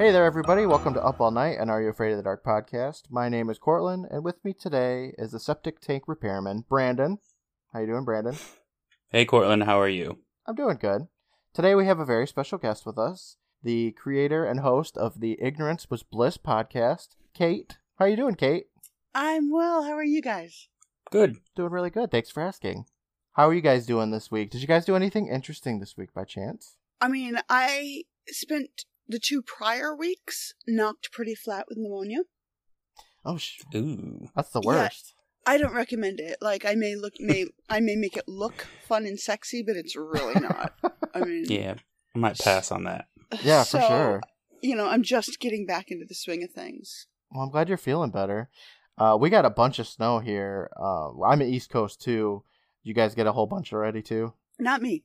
Hey there, everybody. Welcome to Up All Night and Are You Afraid of the Dark podcast. My name is Courtland, and with me today is the septic tank repairman, Brandon. How you doing, Brandon? Hey, Courtland, how are you? I'm doing good. Today we have a very special guest with us, the creator and host of the Ignorance Was Bliss podcast, Kate. How you doing, Kate? I'm well. How are you guys? Good. Doing really good. Thanks for asking. How are you guys doing this week? Did you guys do anything interesting this week by chance? I mean, I spent the two prior weeks knocked pretty flat with pneumonia. Oh, sh- Ooh. that's the Yeah. worst. I don't recommend it. Like I may look may I may make it look fun and sexy, but it's really not. I mean, Yeah, I might pass on that. Yeah, for sure. You know, I'm just getting back into the swing of things. Well, I'm glad you're feeling better. Uh, we got a bunch of snow here. Uh, I'm at East Coast too. You guys get a whole bunch already too? Not me.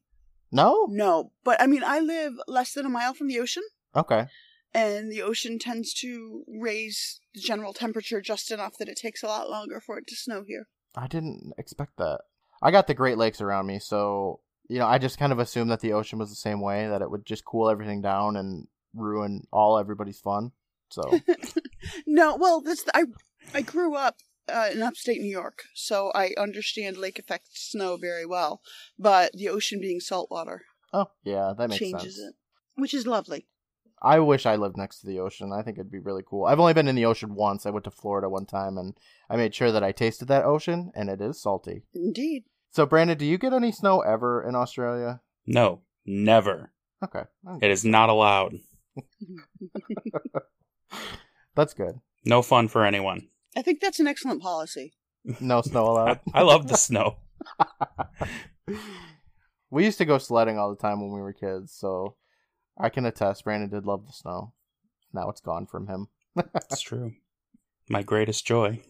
No? No, but I mean, I live less than a mile from the ocean, Okay. and the ocean tends to raise the general temperature just enough that it takes a lot longer for it to snow here. I didn't expect that. I got the Great Lakes around me, so you know, I just kind of assumed that the ocean was the same way, that it would just cool everything down and ruin all everybody's fun. So No, well, the, I I grew up uh, in upstate New York, so I understand lake effect snow very well. But the ocean being saltwater Oh, yeah, that makes changes sense. it, which is lovely. I wish I lived next to the ocean. I think it'd be really cool. I've only been in the ocean once. I went to Florida one time and I made sure that I tasted that ocean and it is salty. Indeed. So Brandon, do you get any snow ever in Australia? No, never. Okay. It is not allowed. That's good. No fun for anyone. I think that's an excellent policy. No snow allowed. I, I love the snow. we used to go sledding all the time when we were kids, so I can attest Brandon did love the snow. Now it's gone from him. That's true. My greatest joy.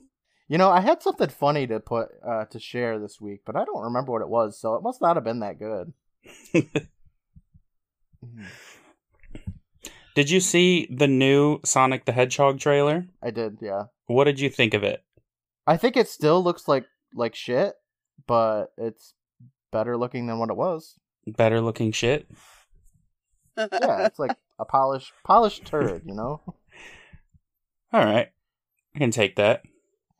You know, I had something funny to put uh, to share this week, but I don't remember what it was, so it must not have been that good. Did you see the new Sonic the Hedgehog trailer? I did, yeah. What did you think of it? I think it still looks like like shit, but it's better looking than what it was. Better looking shit? Yeah, it's like a polished polished turd, you know? All right. I can take that.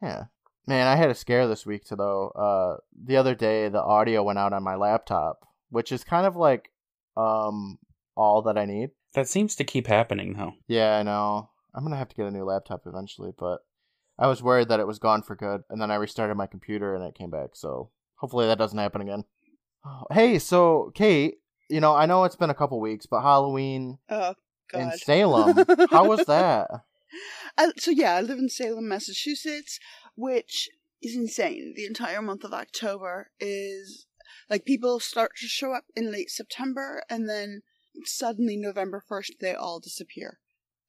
Yeah. Man, I had a scare this week too though. Uh the other day the audio went out on my laptop, which is kind of like um all that I need. That seems to keep happening, though. Yeah, I know. I'm gonna have to get a new laptop eventually, but I was worried that it was gone for good, and then I restarted my computer and it came back. So hopefully that doesn't happen again. Oh, hey, so Kate, you know I know it's been a couple weeks, but Halloween oh God. in Salem, how was that? I, so yeah, I live in Salem, Massachusetts, which is insane. The entire month of October is like people start to show up in late September, and then suddenly November first they all disappear.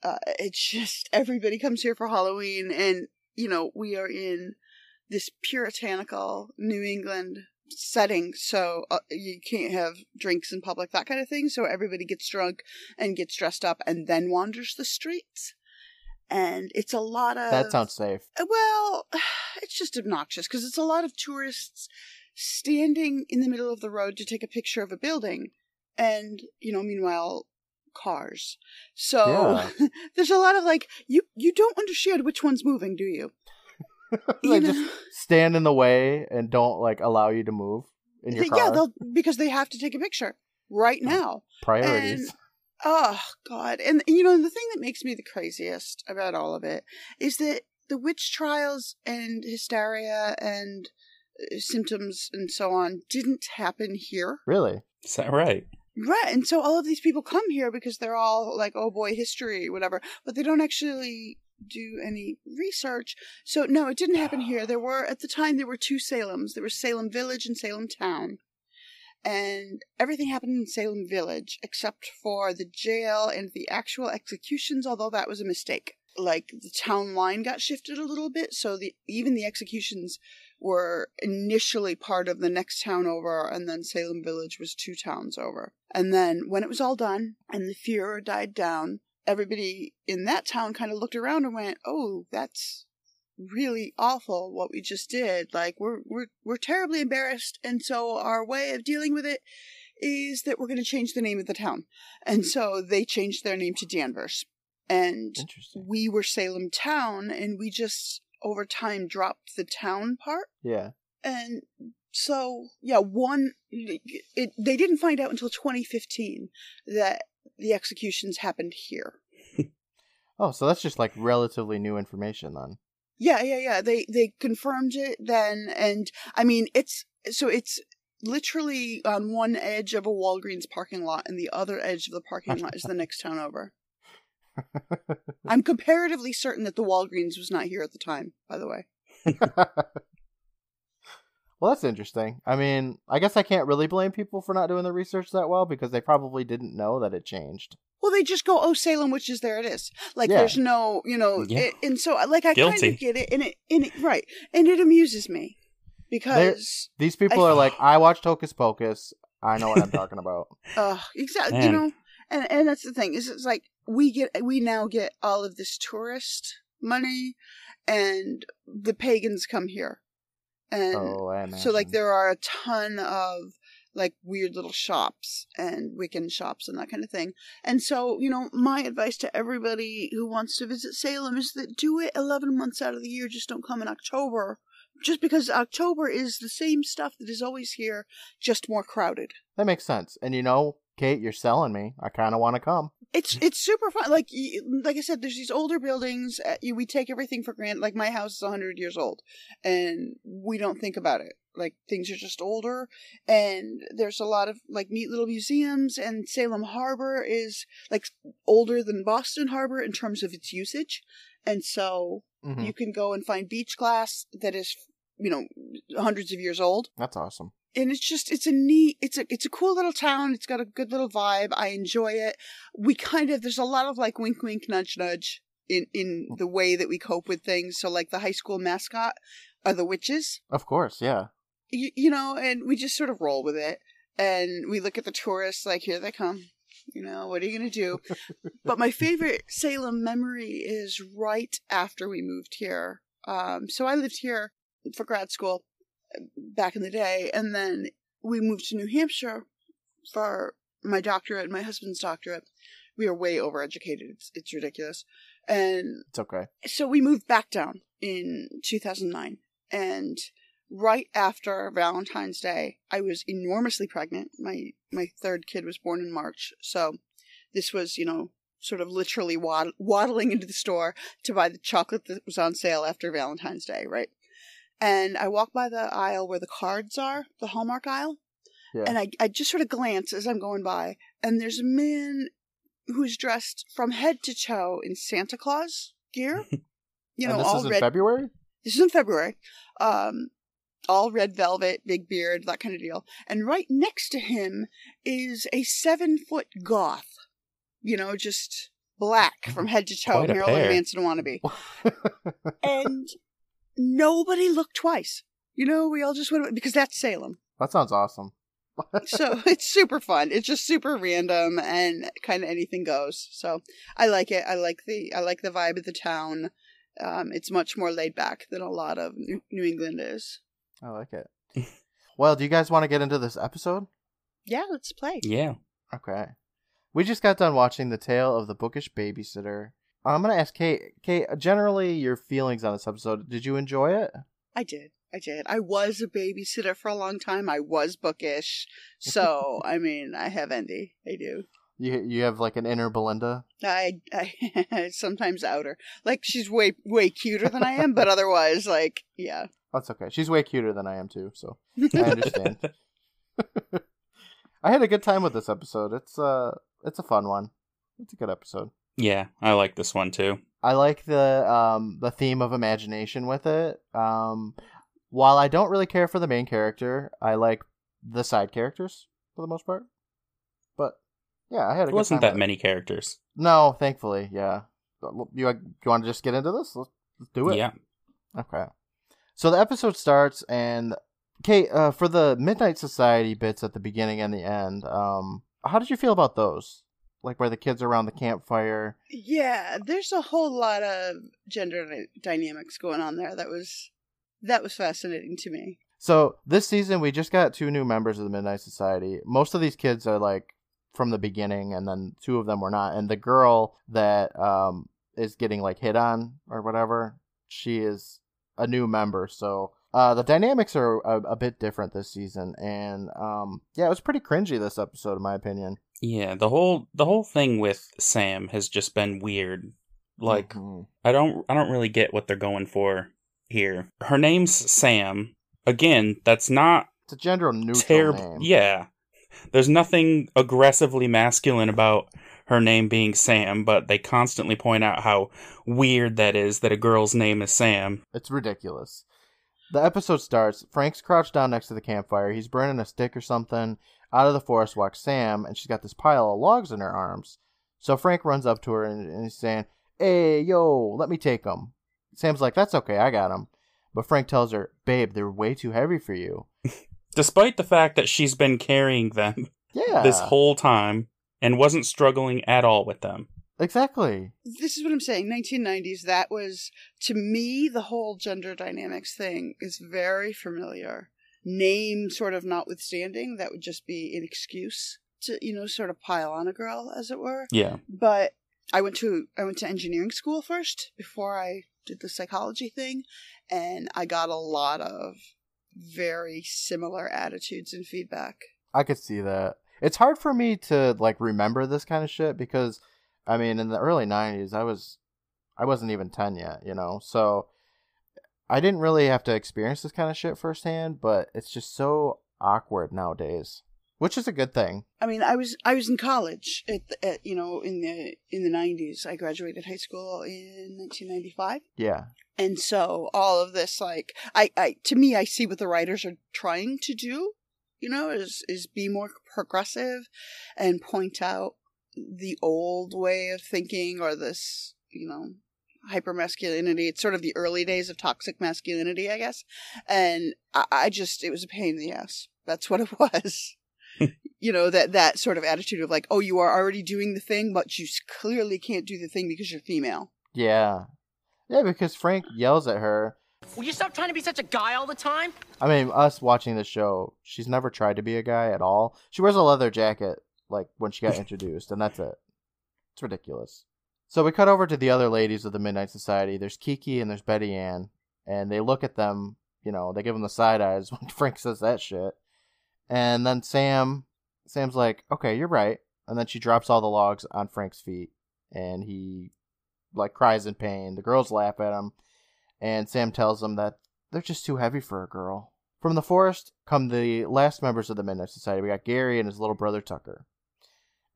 Uh, it's just everybody comes here for Halloween, and you know we are in this puritanical New England setting, so uh, you can't have drinks in public, that kind of thing. So everybody gets drunk and gets dressed up, and then wanders the streets and it's a lot of That sounds safe. well it's just obnoxious because it's a lot of tourists standing in the middle of the road to take a picture of a building and you know meanwhile cars so there's a lot of like you you don't understand which one's moving do you they You just stand in the way and don't like allow you to move in your They- car. yeah they'll because they have to take a picture right now Priorities. And- Oh God! And you know the thing that makes me the craziest about all of it is that the witch trials and hysteria and uh, symptoms and so on didn't happen here, really? Is that right? right? And so all of these people come here because they're all like, "Oh boy, history, whatever," but they don't actually do any research. So no, it didn't happen here. There were at the time there were two Salems. There was Salem Village and Salem Town. And everything happened in Salem Village except for the jail and the actual executions, although that was a mistake. Like the town line got shifted a little bit, so the even the executions were initially part of the next town over, and then Salem Village was two towns over. And then when it was all done and the furor died down, everybody in that town kind of looked around and went, "Oh, that's really awful what we just did. Like we're we're we're terribly embarrassed, and so our way of dealing with it is that we're going to change the name of the town." And so they changed their name to Danvers. and we were Salem town, and we just over time dropped the town part. Yeah. And so, yeah, one, it, they didn't find out until 2015 that the executions happened here. Oh, so that's just like relatively new information then. Yeah, yeah, yeah. They they confirmed it then, and I mean, it's so it's literally on one edge of a Walgreens parking lot, and the other edge of the parking lot is the next town over. I'm comparatively certain that the Walgreens was not here at the time. By the way, well, that's interesting. I mean, I guess I can't really blame people for not doing the research that well because they probably didn't know that it changed. well, they just go, "Oh, Salem witches, there it is." Like, Yeah. there's no, you know, Yeah. it, and so like I kind of get it, and it, and it, right, and it amuses me because, These people I- are like, I watched Hocus Pocus. I know what I'm talking about. uh, exactly, you know, and and that's the thing is, it's like we get, we now get all of this tourist money, and the pagans come here, and Oh, so like there are a ton of like weird little shops and Wiccan shops and that kind of thing. And so, you know, my advice to everybody who wants to visit Salem is that do it 11 months out of the year. Just don't come in October. Just because October is the same stuff that is always here, just more crowded. that makes sense. And you know, Kate, you're selling me. I kind of want to come. It's it's super fun. Like like I said, there's these older buildings. Uh, we take everything for granted. Like my house is 100 years old, and we don't think about it. Like things are just older, and there's a lot of like neat little museums. And Salem Harbor is like older than Boston Harbor in terms of its usage, and so Mhm. you can go and find beach glass that is you know hundreds of years old That's awesome. And it's just it's a neat it's a it's a cool little town. It's got a good little vibe. I enjoy it. We kind of there's a lot of like wink wink nudge nudge in in the way that we cope with things. So like the high school mascot are the witches. Of course, yeah. you, you know and we just sort of roll with it. And we look at the tourists like here they come. You know what are you going to do? But my favorite salem memory is right after we moved here. Um so i lived here for grad school back in the day and then we moved to new hampshire for my doctorate and my husband's doctorate. We are way overeducated. It's, it's ridiculous. And It's okay. so we moved back down in 2009 and right after valentine's day i was enormously pregnant. My my third kid was born in march. So this was you know sort of literally wad- waddling into the store to buy the chocolate that was on sale after valentine's day right and i walk by the aisle where the cards are the hallmark aisle Yeah. and I, I just sort of glance as i'm going by and there's a man who's dressed from head to toe in santa claus gear you know all is in red February? this is in February. Um, all red velvet, big beard, that kind of deal. And right next to him is a seven foot goth. You know, just black from head to toe, Marilyn. Manson wannabe. And nobody looked twice. You know, we all just went because that's Salem. that sounds awesome. So it's super fun. It's just super random and kind of anything goes. So I like it. I like the I like the vibe of the town. Um, it's much more laid back than a lot of New, New England is. I like it. well, do you guys want to get into this episode? Yeah, let's play. Yeah. Okay. We just got done watching The Tale of the Bookish Babysitter. I'm going to ask Kate, Kate, generally your feelings on this episode. Did you enjoy it? I did. I did. I was a babysitter for a long time. I was bookish. So, I mean, I have envy. I do. You you have like an inner Belinda? I, I sometimes outer. Like, she's way, way cuter than I am, but otherwise, like, yeah. That's okay. She's way cuter than I am too, so I understand. I had a good time with this episode. It's uh it's a fun one. It's a good episode. Yeah, I like this one too. I like the um the theme of imagination with it. Um while I don't really care for the main character, I like the side characters for the most part. But yeah, I had a good wasn't time that with it. many characters. No, thankfully, yeah. You you want to just get into this? Let's, let's do it. Yeah. Okay. So the episode starts, and Kate, uh, for the Midnight Society bits at the beginning and the end, um, how did you feel about those? Like where the kids are around the campfire. Yeah, there's a whole lot of gender dy- dynamics going on there. That was, that was fascinating to me. So this season, we just got two new members of the Midnight Society. Most of these kids are like from the beginning, and then two of them were not. And the girl that um is getting like hit on or whatever, she is a new member. So uh, the dynamics are a, a bit different this season, and um, yeah, it was pretty cringy this episode, in my opinion. Yeah, the whole the whole thing with Sam has just been weird. Like Mhm. I don't I don't really get what they're going for here. Her name's Sam. Again, that's not it's a gender neutral terrible. name. Yeah. There's nothing aggressively masculine about her name being Sam, but they constantly point out how weird that is that a girl's name is Sam. It's ridiculous. The episode starts. Frank's crouched down next to the campfire. He's burning a stick or something. Out of the forest walks Sam, and she's got this pile of logs in her arms. So Frank runs up to her and, and he's saying, Hey, yo, let me take them. Sam's like, That's okay, I got them. But Frank tells her, Babe, they're way too heavy for you. Despite the fact that she's been carrying them Yeah. this whole time and wasn't struggling at all with them. Exactly. This is what I'm saying. 1990s. That was to me the whole gender dynamics thing is very familiar. Name sort of notwithstanding, that would just be an excuse to you know sort of pile on a girl, as it were. Yeah. But I went to I went to engineering school first before I did the psychology thing, and I got a lot of very similar attitudes and feedback. I could see that. It's hard for me to like remember this kind of shit because I mean in the early 90s I was I wasn't even 10 yet, you know. So I didn't really have to experience this kind of shit firsthand, but it's just so awkward nowadays, which is a good thing. I mean, I was I was in college at, at you know in the in the nineties. I graduated high school in nineteen ninety five, Yeah. and so all of this, like, I, I to me, I see what the writers are trying to do. You know, is is be more progressive, and point out the old way of thinking or this, you know, hyper masculinity. It's sort of the early days of toxic masculinity, I guess. And I, I just, it was a pain in the ass. That's what it was. you know, that, that sort of attitude of like, oh, you are already doing the thing, but you clearly can't do the thing because you're female. Yeah. Yeah, because Frank yells at her. Will you stop trying to be such a guy all the time? I mean, us watching the show, she's never tried to be a guy at all. She wears a leather jacket like when she got introduced, and that's it. It's ridiculous. So we cut over to the other ladies of the Midnight Society. There's Kiki and there's Betty Ann, and they look at them. You know, they give them the side eyes when Frank says that shit. And then Sam, Sam's like, "Okay, you're right." And then she drops all the logs on Frank's feet, and he like cries in pain. The girls laugh at him, and Sam tells them that they're just too heavy for a girl. From the forest come the last members of the Midnight Society. We got Gary and his little brother Tucker.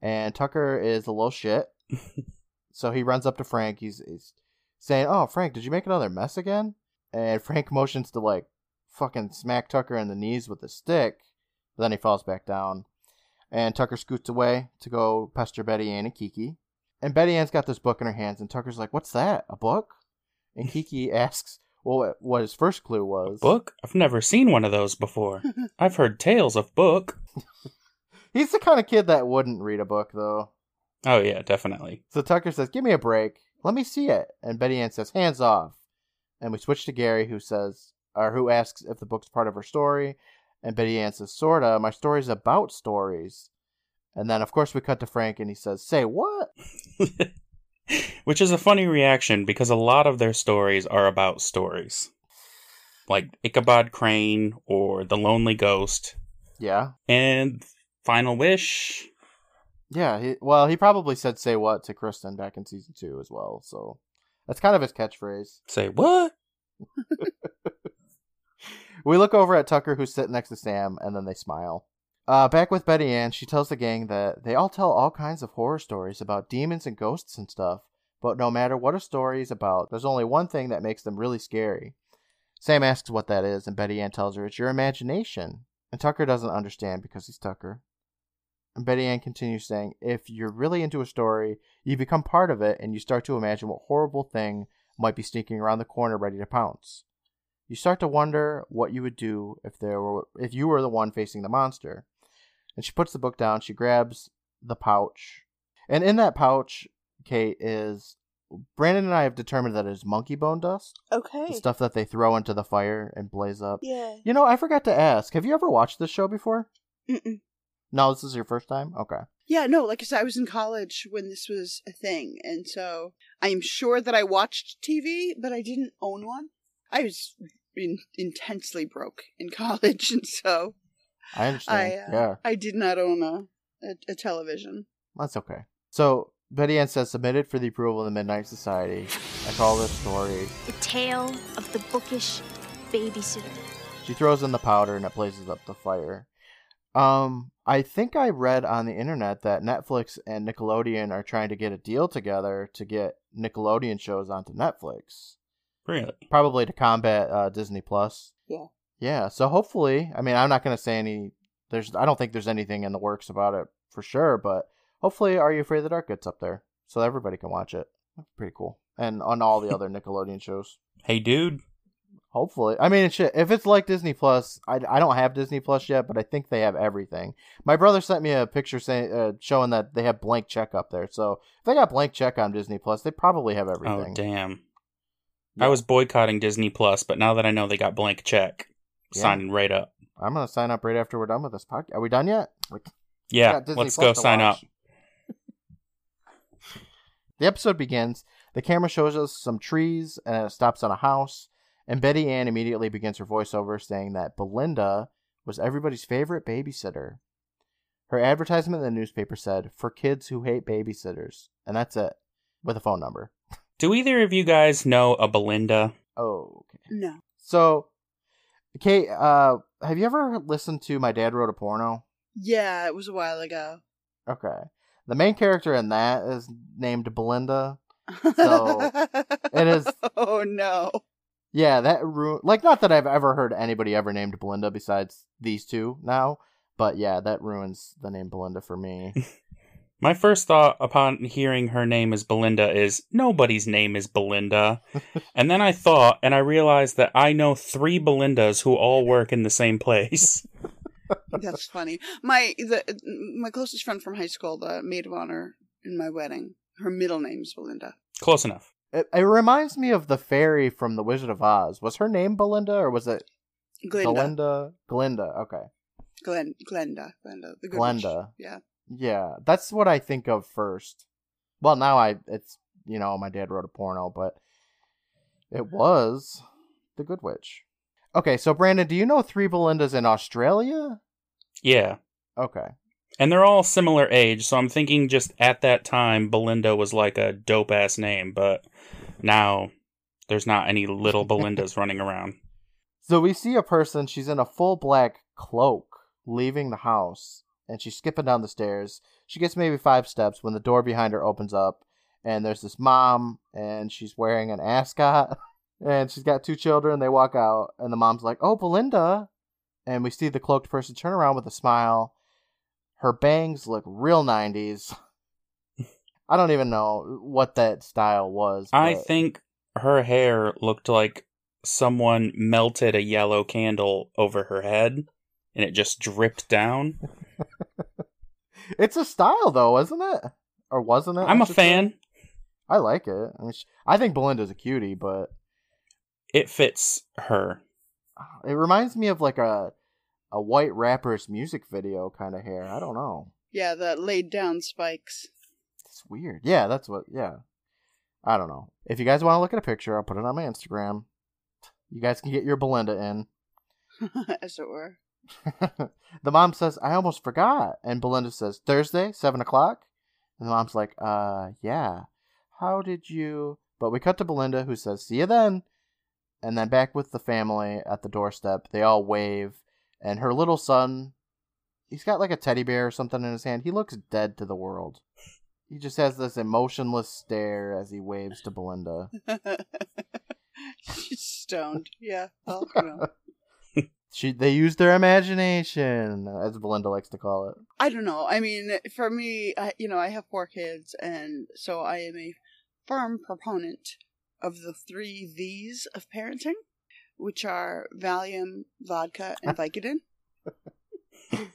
And Tucker is a little shit. so he runs up to Frank. He's, he's saying, Oh, Frank, did you make another mess again? And Frank motions to, like, fucking smack Tucker in the knees with a stick. But then he falls back down. And Tucker scoots away to go pester Betty Ann and Kiki. And Betty Ann's got this book in her hands, and Tucker's like, What's that? A book? And Kiki asks, well, what his first clue was. Book? I've never seen one of those before. I've heard tales of book. He's the kind of kid that wouldn't read a book, though. Oh yeah, definitely. So Tucker says, Give me a break. Let me see it. And Betty Ann says, Hands off. And we switch to Gary, who says, or who asks if the book's part of her story. And Betty Ann says, Sorta. My story's about stories. And then, of course, we cut to Frank, and he says, Say what? Which is a funny reaction because a lot of their stories are about stories. Like Ichabod Crane or The Lonely Ghost Yeah. and Final Wish. Yeah. He, well, he probably said, Say what to Kristen back in season two as well. So that's kind of his catchphrase. Say what? We look over at Tucker, who's sitting next to Sam, and then they smile. Uh, back with Betty Ann, she tells the gang that they all tell all kinds of horror stories about demons and ghosts and stuff, but no matter what a story is about, there's only one thing that makes them really scary. Sam asks what that is, and Betty Ann tells her it's your imagination. And Tucker doesn't understand because he's Tucker. And Betty Ann continues saying, if you're really into a story, you become part of it and you start to imagine what horrible thing might be sneaking around the corner ready to pounce. You start to wonder what you would do if there were if you were the one facing the monster. And she puts the book down, she grabs the pouch. And in that pouch, Kate, is Brandon and I have determined that it is monkey bone dust. Okay. The stuff that they throw into the fire and blaze up. Yeah. You know, I forgot to ask, have you ever watched this show before? Mm-mm. No, this is your first time? Okay. Yeah, no, like I said, I was in college when this was a thing, and so I am sure that I watched TV, but I didn't own one. I was in, intensely broke in college, and so I understand. I uh, yeah, I did not own a, a, a television. that's okay. So Betty Ann says submitted for the approval of the Midnight Society. I call this story. The tale of the bookish babysitter. She throws in the powder and it blazes up the fire. Um, I think I read on the internet that Netflix and Nickelodeon are trying to get a deal together to get Nickelodeon shows onto Netflix, Really? probably to combat uh, Disney Plus. Yeah. Yeah. So hopefully, I mean, I'm not going to say any. There's, I don't think there's anything in the works about it for sure, but hopefully, Are You Afraid of the Dark gets up there so everybody can watch it. That's pretty cool. And on all the other Nickelodeon shows. Hey, dude. Hopefully, I mean, it should, if it's like Disney Plus, I, I don't have Disney Plus yet, but I think they have everything. My brother sent me a picture saying uh, showing that they have blank check up there. So if they got blank check on Disney Plus, they probably have everything. Oh, everything. damn. Yeah. I was boycotting Disney Plus, but now that I know they got blank check, Yeah. signing right up. I'm gonna sign up right after we're done with this podcast. Are we done yet? Like, Yeah, let's Plus go sign up. The episode begins. The camera shows us some trees and it stops on a house. And Betty Ann immediately begins her voiceover saying that Belinda was everybody's favorite babysitter. Her advertisement in the newspaper said, for kids who hate babysitters. And that's it, with a phone number. Do either of you guys know a Belinda? Oh, okay. No. So, Kate, uh, have you ever listened to My Dad Wrote a Porno? Yeah, it was a while ago. Okay. The main character in that is named Belinda. So, it is- Oh no. Yeah, that ru- like not that I've ever heard anybody ever named Belinda besides these two now, but yeah, that ruins the name Belinda for me. My first thought upon hearing her name is Belinda is nobody's name is Belinda. and then I thought and I realized that I know three Belindas who all work in the same place. That's funny. My the my closest friend from high school, the maid of honor in my wedding, her middle name's Belinda. Close enough. It, it reminds me of the fairy from The Wizard of Oz. Was her name Belinda or was it Glinda. Belinda? Glinda. Okay. Glen, Glenda. Glenda. The good Glenda. witch. Yeah. Yeah, that's what I think of first. Well, now I it's you know my dad wrote a porno, but it was the Good Witch. Okay, so Brandon, do you know three Belindas in Australia? Yeah. Okay. And they're all similar age, so I'm thinking just at that time Belinda was like a dope ass name, but now there's not any little Belindas running around. So we see a person, she's in a full black cloak leaving the house, and she's skipping down the stairs. She gets maybe five steps when the door behind her opens up, and there's this mom, and she's wearing an ascot, and she's got two children. They walk out, and the mom's like, Oh, Belinda. And we see the cloaked person turn around with a smile. Her bangs look real 90s. I don't even know what that style was. I think her hair looked like someone melted a yellow candle over her head and it just dripped down. It's a style, though, isn't it? Or wasn't it? I'm a should say? fan. I like it. I, mean, sh- I think Belinda's a cutie, but It fits her. Ah, it reminds me of like a a white rapper's music video kind of hair. I don't know. Yeah, the laid down spikes. It's weird. Yeah, that's what. Yeah, I don't know. If you guys want to look at a picture, I'll put it on my Instagram. You guys can get your Belinda in. as it were. the mom says, "I almost forgot," and Belinda says, "Thursday, seven o'clock." And the mom's like, "Uh, yeah. How did you?" But we cut to Belinda, who says, "See you then." And then back with the family at the doorstep, they all wave, and her little son, he's got like a teddy bear or something in his hand. He looks dead to the world. He just has this emotionless stare as he waves to Belinda. She's stoned. Yeah. Well, you know. She, they use their imagination, as Belinda likes to call it. I don't know. I mean, for me, I, you know, I have four kids, and so I am a firm proponent of the three V's of parenting, which are Valium, vodka, and Vicodin.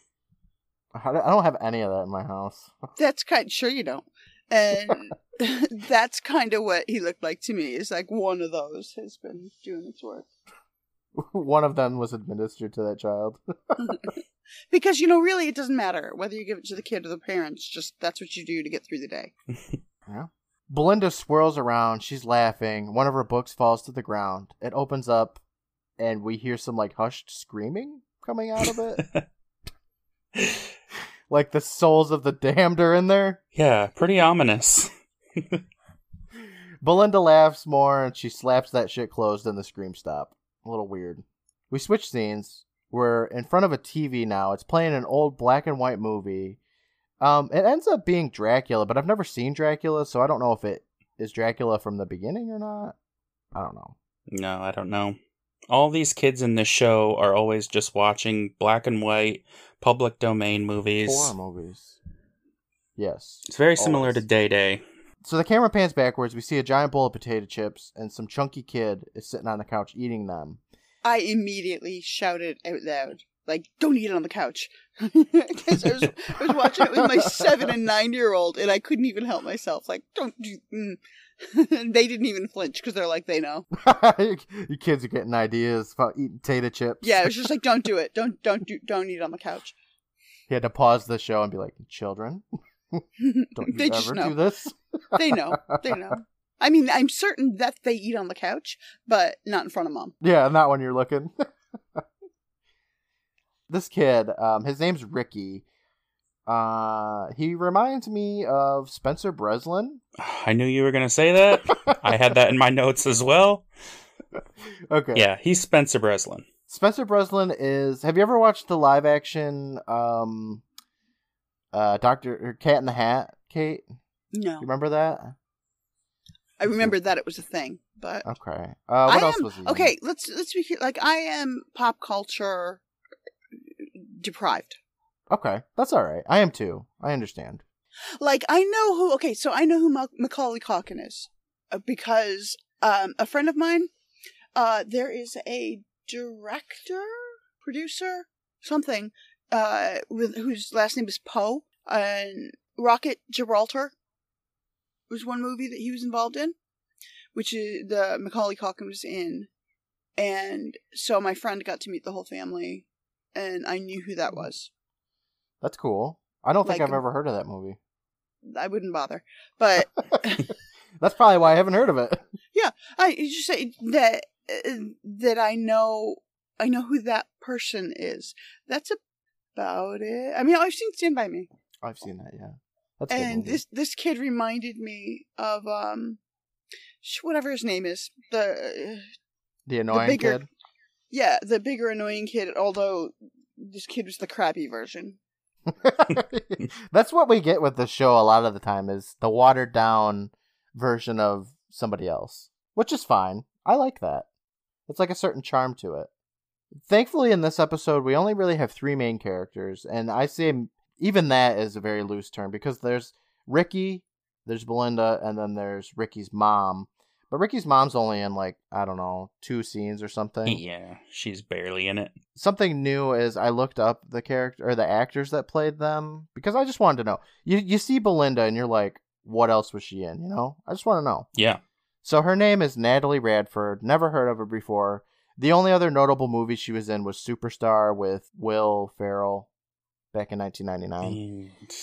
I don't have any of that in my house. That's kind. Sure, you don't. And that's kind of what he looked like to me. Is like one of those has been doing its work. One of them was administered to that child. Because you know, really, it doesn't matter whether you give it to the kid or the parents. Just that's what you do to get through the day. Belinda swirls around. She's laughing. One of her books falls to the ground. It opens up, and we hear some like hushed screaming coming out of it. like the souls of the damned are in there. yeah, pretty ominous. Belinda laughs more and she slaps that shit closed and the scream stop. A little weird. We switch scenes. We're in front of a TV now. It's playing an old black and white movie. Um, it ends up being Dracula, but I've never seen Dracula, so I don't know if it is Dracula from the beginning or not. I don't know. No, I don't know. All these kids in this show are always just watching black and white public domain movies. Horror movies. Yes. It's very similar to Day Day. So the camera pans backwards. We see a giant bowl of potato chips, and some chunky kid is sitting on the couch eating them. I immediately shouted out loud, like, "Don't eat it on the couch," because I was, I was watching it with my seven and nine year old, and I couldn't even help myself. Like, don't do. Mm. And they didn't even flinch because they're like, they know. you kids are getting ideas about eating potato chips. Yeah, it was just like, don't do it. Don't don't do don't eat on the couch. He had to pause the show and be like, "Children, don't you they just ever know. do this?" They know. They know. I mean, I'm certain that they eat on the couch, but not in front of mom. Yeah, not when you're looking. this kid, um, his name's Ricky. Uh, he reminds me of Spencer Breslin. I knew you were going to say that. I had that in my notes as well. Okay. Yeah, he's Spencer Breslin. Spencer Breslin is. Have you ever watched the live action, um, uh, Doctor Cat in the Hat? Kate, no. you remember that? I remember that it was a thing, but Okay. Uh, what I else am, was he? in? okay. Let's let's be. Like I am pop culture deprived. Okay, that's all right. I am too. I understand. Like I know who. Okay, so I know who Ma- Macaulay Culkin is uh, because um, a friend of mine. Uh, there is a director, producer, something, uh, with whose last name is Poe, and Rocket Gibraltar was one movie that he was involved in, which is the Macaulay Culkin was in, and so my friend got to meet the whole family, and I knew who that was. That's cool. I don't think Like- I've ever heard of that movie. I wouldn't bother, but That's probably why I haven't heard of it. Yeah, I you just say that uh, that I know I know who that person is. That's about it. I mean, I've seen Stand by Me, I've seen that. Yeah, that's and this this kid reminded me of um, whatever his name is. The the annoying bigger- kid. yeah, the bigger annoying kid. Although this kid was the crappy version. That's what we get with the show a lot of the time is the watered down version of somebody else, which is fine. I like that. It's like a certain charm to it. Thankfully, in this episode, we only really have three main characters, and I say even that is a very loose term because there's Ricky, there's Belinda, and then there's Ricky's mom. But Ricky's mom's only in like I don't know two scenes or something. Yeah, she's barely in it. something new is I looked up the character or the actors that played them because I just wanted to know. You you see Belinda and you're like, what else was she in? You know, I just want to know. Yeah. So her name is Natalie Radford. Never heard of her before. The only other notable movie she was in was Superstar with Will Ferrell back in 1999. And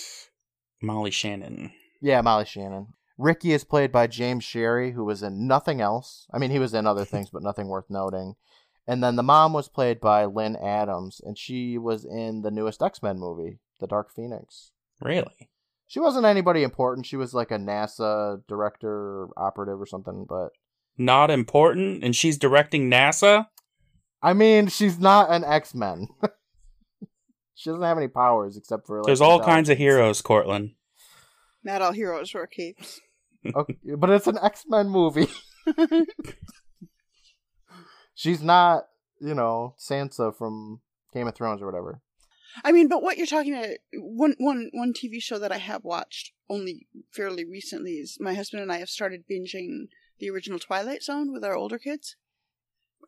Molly Shannon. Yeah, Molly Shannon. Ricky is played by James Sherry, who was in nothing else. I mean, he was in other things, but nothing worth noting. And then the mom was played by Lynn Adams, and she was in the newest X Men movie, The Dark Phoenix. Really? She wasn't anybody important. She was like a NASA director, operative, or something. But Not important, and she's directing NASA? I mean, she's not an X Men. she doesn't have any powers except for like. There's all kinds of heroes, Courtland. Not all heroes wear capes. Okay, but it's an X Men movie. She's not, you know, Sansa from Game of Thrones or whatever. I mean, but what you're talking about, one, one, one TV show that I have watched only fairly recently is my husband and I have started binging the original Twilight Zone with our older kids.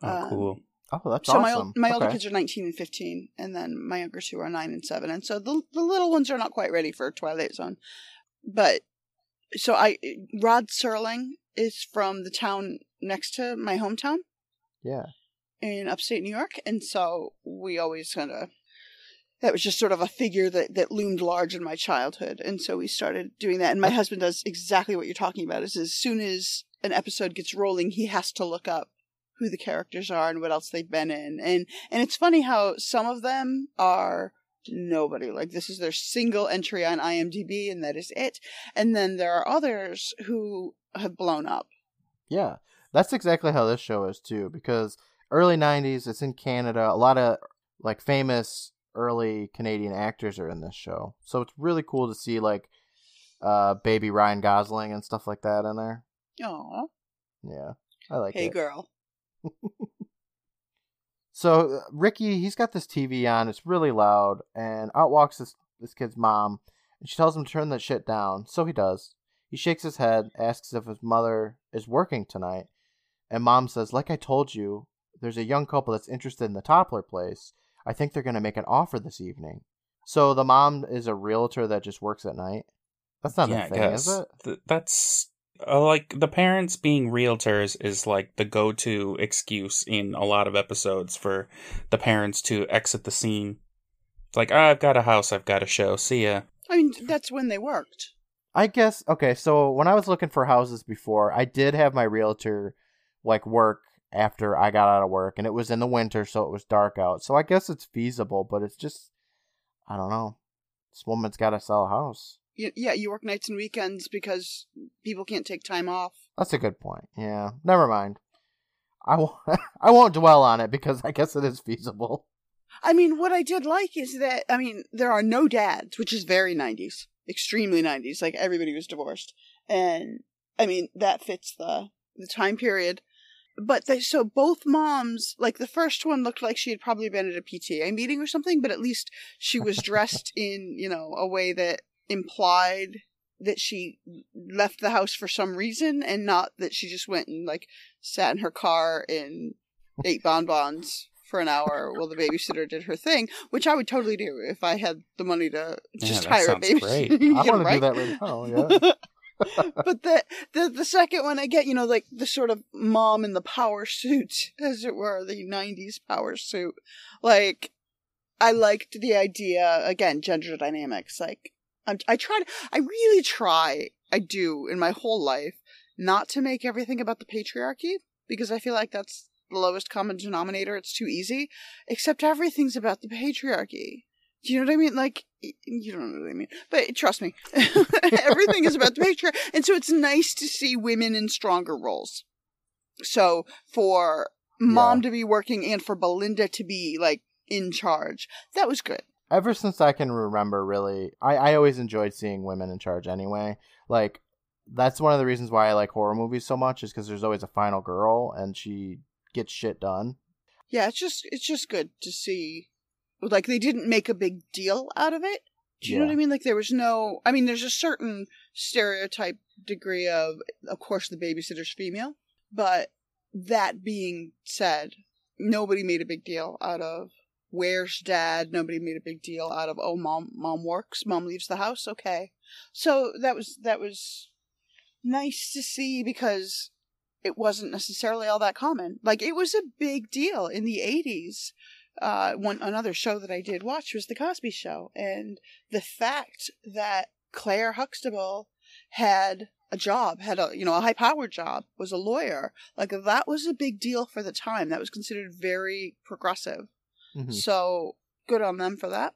Oh, Um, cool. Oh, that's so my awesome. old, my older Okay. kids are 19 and 15, and then my younger two are 9 and 7. And so the, the little ones are not quite ready for Twilight Zone. But, so I, Rod Serling is from the town next to my hometown Yeah. in upstate New York, and so we always kind of that was just sort of a figure that, that loomed large in my childhood. And so we started doing that. And my husband does exactly what you're talking about is as soon as an episode gets rolling, he has to look up who the characters are and what else they've been in. And and it's funny how some of them are nobody. Like this is their single entry on IMDb and that is it. And then there are others who have blown up. Yeah, that's exactly how this show is too. Because early '90s, it's in Canada. A lot of like famous early Canadian actors are in this show, so it's really cool to see like uh baby Ryan Gosling and stuff like that in there. Oh, Yeah, I like Hey it. girl. So uh, Ricky, he's got this TV on. It's really loud, and out walks this this kid's mom, and she tells him to turn that shit down. So he does. He shakes his head, asks if his mother is working tonight, and mom says, "Like I told you, there's a young couple that's interested in the Toppler place. I think they're gonna make an offer this evening." So the mom is a realtor that just works at night. That's not yeah, a thing, is it? Th- that's uh, like the parents being realtors is like the go-to excuse in a lot of episodes for the parents to exit the scene. It's like, ah, I've got a house, I've got a show. See ya. I mean, that's when they worked. I guess okay. So when I was looking for houses before, I did have my realtor like work after I got out of work, and it was in the winter, so it was dark out. So I guess it's feasible, but it's just I don't know. This woman's got to sell a house. Yeah, you work nights and weekends because people can't take time off. That's a good point. Yeah, never mind. I won't. I won't dwell on it because I guess it is feasible. I mean, what I did like is that, I mean, there are no dads, which is very 90s, extremely 90s. Like, everybody was divorced. And, I mean, that fits the, the time period. But they, so both moms, like the first one looked like she had probably been at a PTA meeting or something, but at least she was dressed in, you know, a way that implied that she left the house for some reason and not that she just went and like sat in her car and ate bonbons for an hour while the babysitter did her thing, which I would totally do if I had the money to just that hire a babysitter. great. I Yeah, want to right? do that right now. Yeah. but the, the the second one I get, you know, like the sort of mom in the power suit, as it were, the '90s power suit. Like, I liked the idea again, gender dynamics. Like, I'm, I try to, I really try, I do in my whole life, not to make everything about the patriarchy because I feel like that's the lowest common denominator. It's too easy. Except everything's about the patriarchy. Do you know what I mean? Like, you don't know what I mean. But trust me, everything is about the patriarchy. And so it's nice to see women in stronger roles. So for mom to be working and for Belinda to be, like, in charge, that was good. Ever since I can remember, really, I I always enjoyed seeing women in charge. Anyway, like that's one of the reasons why I like horror movies so much is because there's always a final girl and she gets shit done. Yeah, it's just, it's just good to see. Like, they didn't make a big deal out of it. Do you know what I mean? Like, there was no, I mean, there's a certain stereotype degree of, of course, the babysitter's female. But that being said, nobody made a big deal out of where's dad. Nobody made a big deal out of, oh, mom, mom works, mom leaves the house. Okay. So that was, that was nice to see because it wasn't necessarily all that common. Like, it was a big deal in the 80s uh, one another show that I did watch was the Cosby Show, and the fact that Claire Huxtable had a job, had a you know a high powered job, was a lawyer, like that was a big deal for the time. That was considered very progressive. Mhm. So good on them for that.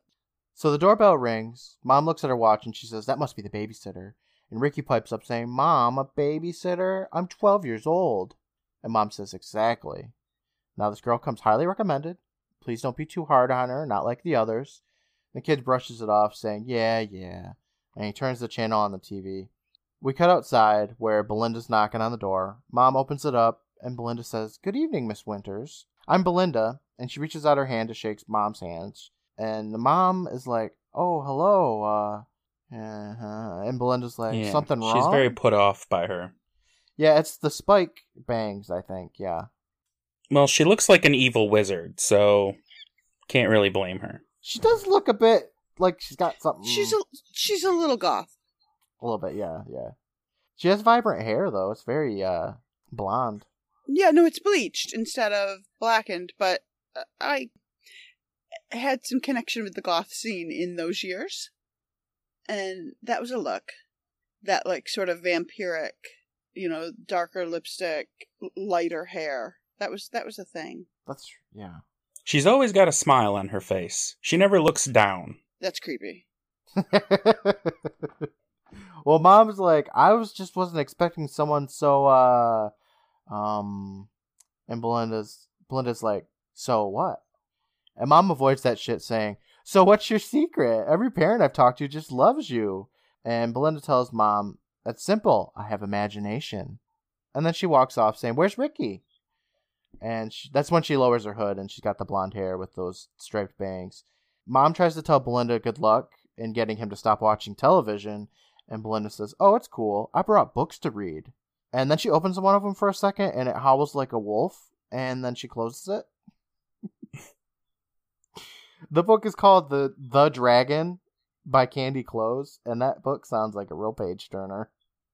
So the doorbell rings. Mom looks at her watch and she says, That must be the babysitter. And Ricky pipes up saying, Mom, a babysitter? I'm 12 years old. And mom says, Exactly. Now this girl comes highly recommended. Please don't be too hard on her, not like the others. The kid brushes it off, saying, Yeah, yeah. And he turns the channel on the TV. We cut outside where Belinda's knocking on the door. Mom opens it up, and Belinda says, Good evening, Miss Winters. I'm Belinda. And she reaches out her hand to shake mom's hands and the mom is like, "Oh, hello," uh, uh and Belinda's like, Yeah, "Something wrong?" She's very put off by her. yeah, it's the spike bangs, I think. Yeah, Well, she looks like an evil wizard, so can't really blame her. she does look a bit like she's got something. She's a she's a little goth. a little bit, yeah, yeah. She has vibrant hair though; it's very uh blonde. Yeah, no, it's bleached instead of blackened, but uh, I had some connection with the goth scene in those years. And that was a look. That like sort of vampiric, you know, darker lipstick, lighter hair. That was that was a thing. That's yeah. She's always got a smile on her face. She never looks down. That's creepy. well, mom's like, I was just wasn't expecting someone so uh um and Belinda's Belinda's like, so what? And mom avoids that shit saying, So what's your secret? Every parent I've talked to just loves you. And Belinda tells mom, That's simple. I have imagination. And then she walks off saying, Where's Ricky? And she, that's when she lowers her hood and she's got the blonde hair with those striped bangs. Mom tries to tell Belinda good luck in getting him to stop watching television. And Belinda says, Oh, it's cool. I brought books to read. And then she opens one of them for a second and it howls like a wolf. And then she closes it. the book is called The The Dragon by Candy Close. And that book sounds like a real page turner.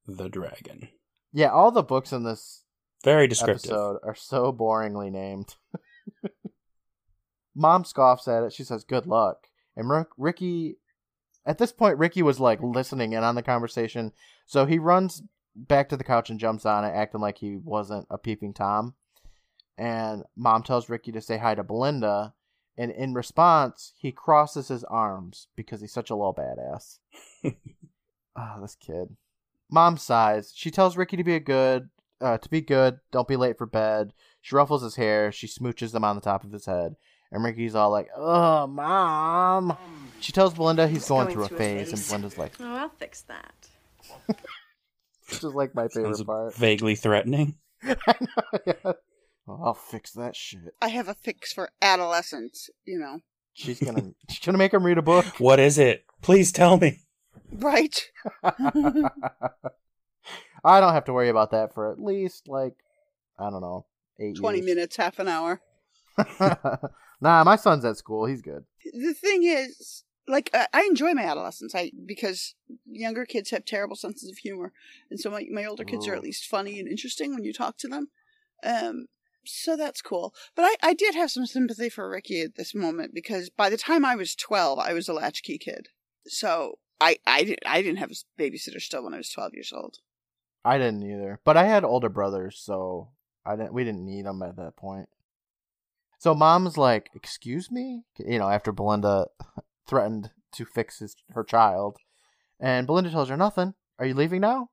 The dragon. Yeah, all the books in this Very descriptive. episode are so boringly named. Mom scoffs at it. She says, "Good luck." And Rick- Ricky, at this point, Ricky was like listening in on the conversation, so he runs back to the couch and jumps on it, acting like he wasn't a peeping tom. And Mom tells Ricky to say hi to Belinda, and in response, he crosses his arms because he's such a little badass. Ah, this kid. Mom sighs. She tells Ricky to be a good, uh, to be good. Don't be late for bed. She ruffles his hair. She smooches him on the top of his head, and Ricky's all like, "Oh, mom." She tells Belinda he's going, through, a phase, and Belinda's like, Oh, I'll fix that. "This is like my favorite Sounds part." vaguely threatening. I know, yeah. Oh, I'll fix that shit. I have a fix for adolescents, you know. She's gonna, she's gonna make him read a book. What is it? Please tell me. Right. I don't have to worry about that for at least like, I don't know, eight 20 years. minutes, half an hour. nah, my son's at school. He's good. The thing is, like, I, I enjoy my adolescence I because younger kids have terrible senses of humor. And so my, my older kids are Oh. at least funny and interesting when you talk to them. Um, so that's cool. But I, I did have some sympathy for Ricky at this moment because by the time I was 12, I was a latchkey kid. So I, I, didn't, I didn't have a babysitter still when I was 12 years old. I didn't either, but I had older brothers, so I didn't. We didn't need them at that point. So mom's like, "Excuse me," you know, after Belinda threatened to fix his her child, and Belinda tells her nothing. Are you leaving now?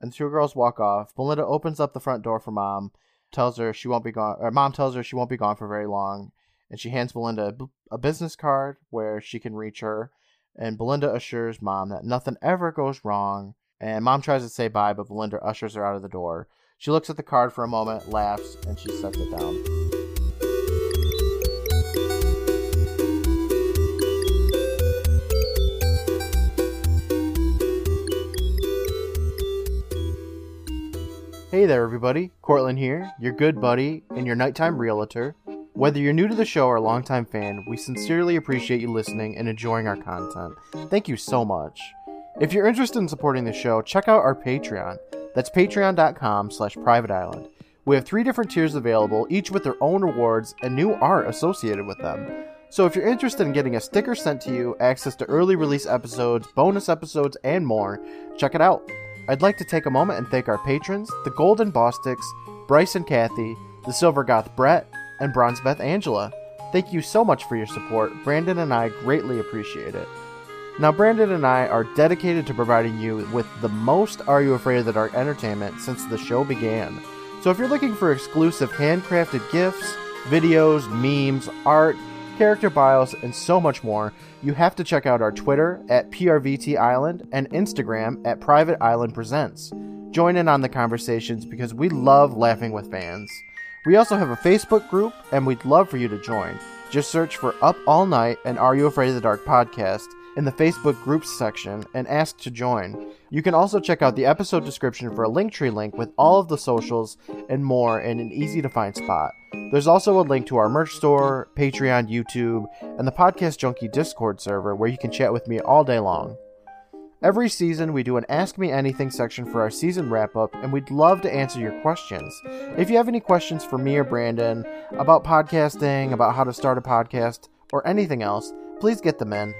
And the two girls walk off. Belinda opens up the front door for mom, tells her she won't be gone. Or mom tells her she won't be gone for very long, and she hands Belinda a a business card where she can reach her. And Belinda assures mom that nothing ever goes wrong. And mom tries to say bye, but Belinda ushers her out of the door. She looks at the card for a moment, laughs, and she sets it down. Hey there, everybody. Courtland here, your good buddy and your nighttime realtor. Whether you're new to the show or a longtime fan, we sincerely appreciate you listening and enjoying our content. Thank you so much. If you're interested in supporting the show, check out our Patreon. That's patreon.com slash private island. We have three different tiers available, each with their own rewards and new art associated with them. So if you're interested in getting a sticker sent to you, access to early release episodes, bonus episodes, and more, check it out. I'd like to take a moment and thank our patrons, the Golden Bostics, Bryce and Kathy, the Silver Goth Brett, and Bronze Beth Angela. Thank you so much for your support. Brandon and I greatly appreciate it. Now, Brandon and I are dedicated to providing you with the most Are You Afraid of the Dark entertainment since the show began. So if you're looking for exclusive handcrafted gifts, videos, memes, art, character bios, and so much more, you have to check out our Twitter at PRVT Island and Instagram at Private Island Presents. Join in on the conversations because we love laughing with fans. We also have a Facebook group, and we'd love for you to join. Just search for Up All Night and Are You Afraid of the Dark podcast in the Facebook groups section and ask to join. You can also check out the episode description for a Linktree link with all of the socials and more in an easy to find spot. There's also a link to our merch store, Patreon, YouTube, and the Podcast Junkie Discord server where you can chat with me all day long. Every season, we do an Ask Me Anything section for our season wrap up, and we'd love to answer your questions. If you have any questions for me or Brandon about podcasting, about how to start a podcast, or anything else, please get them in.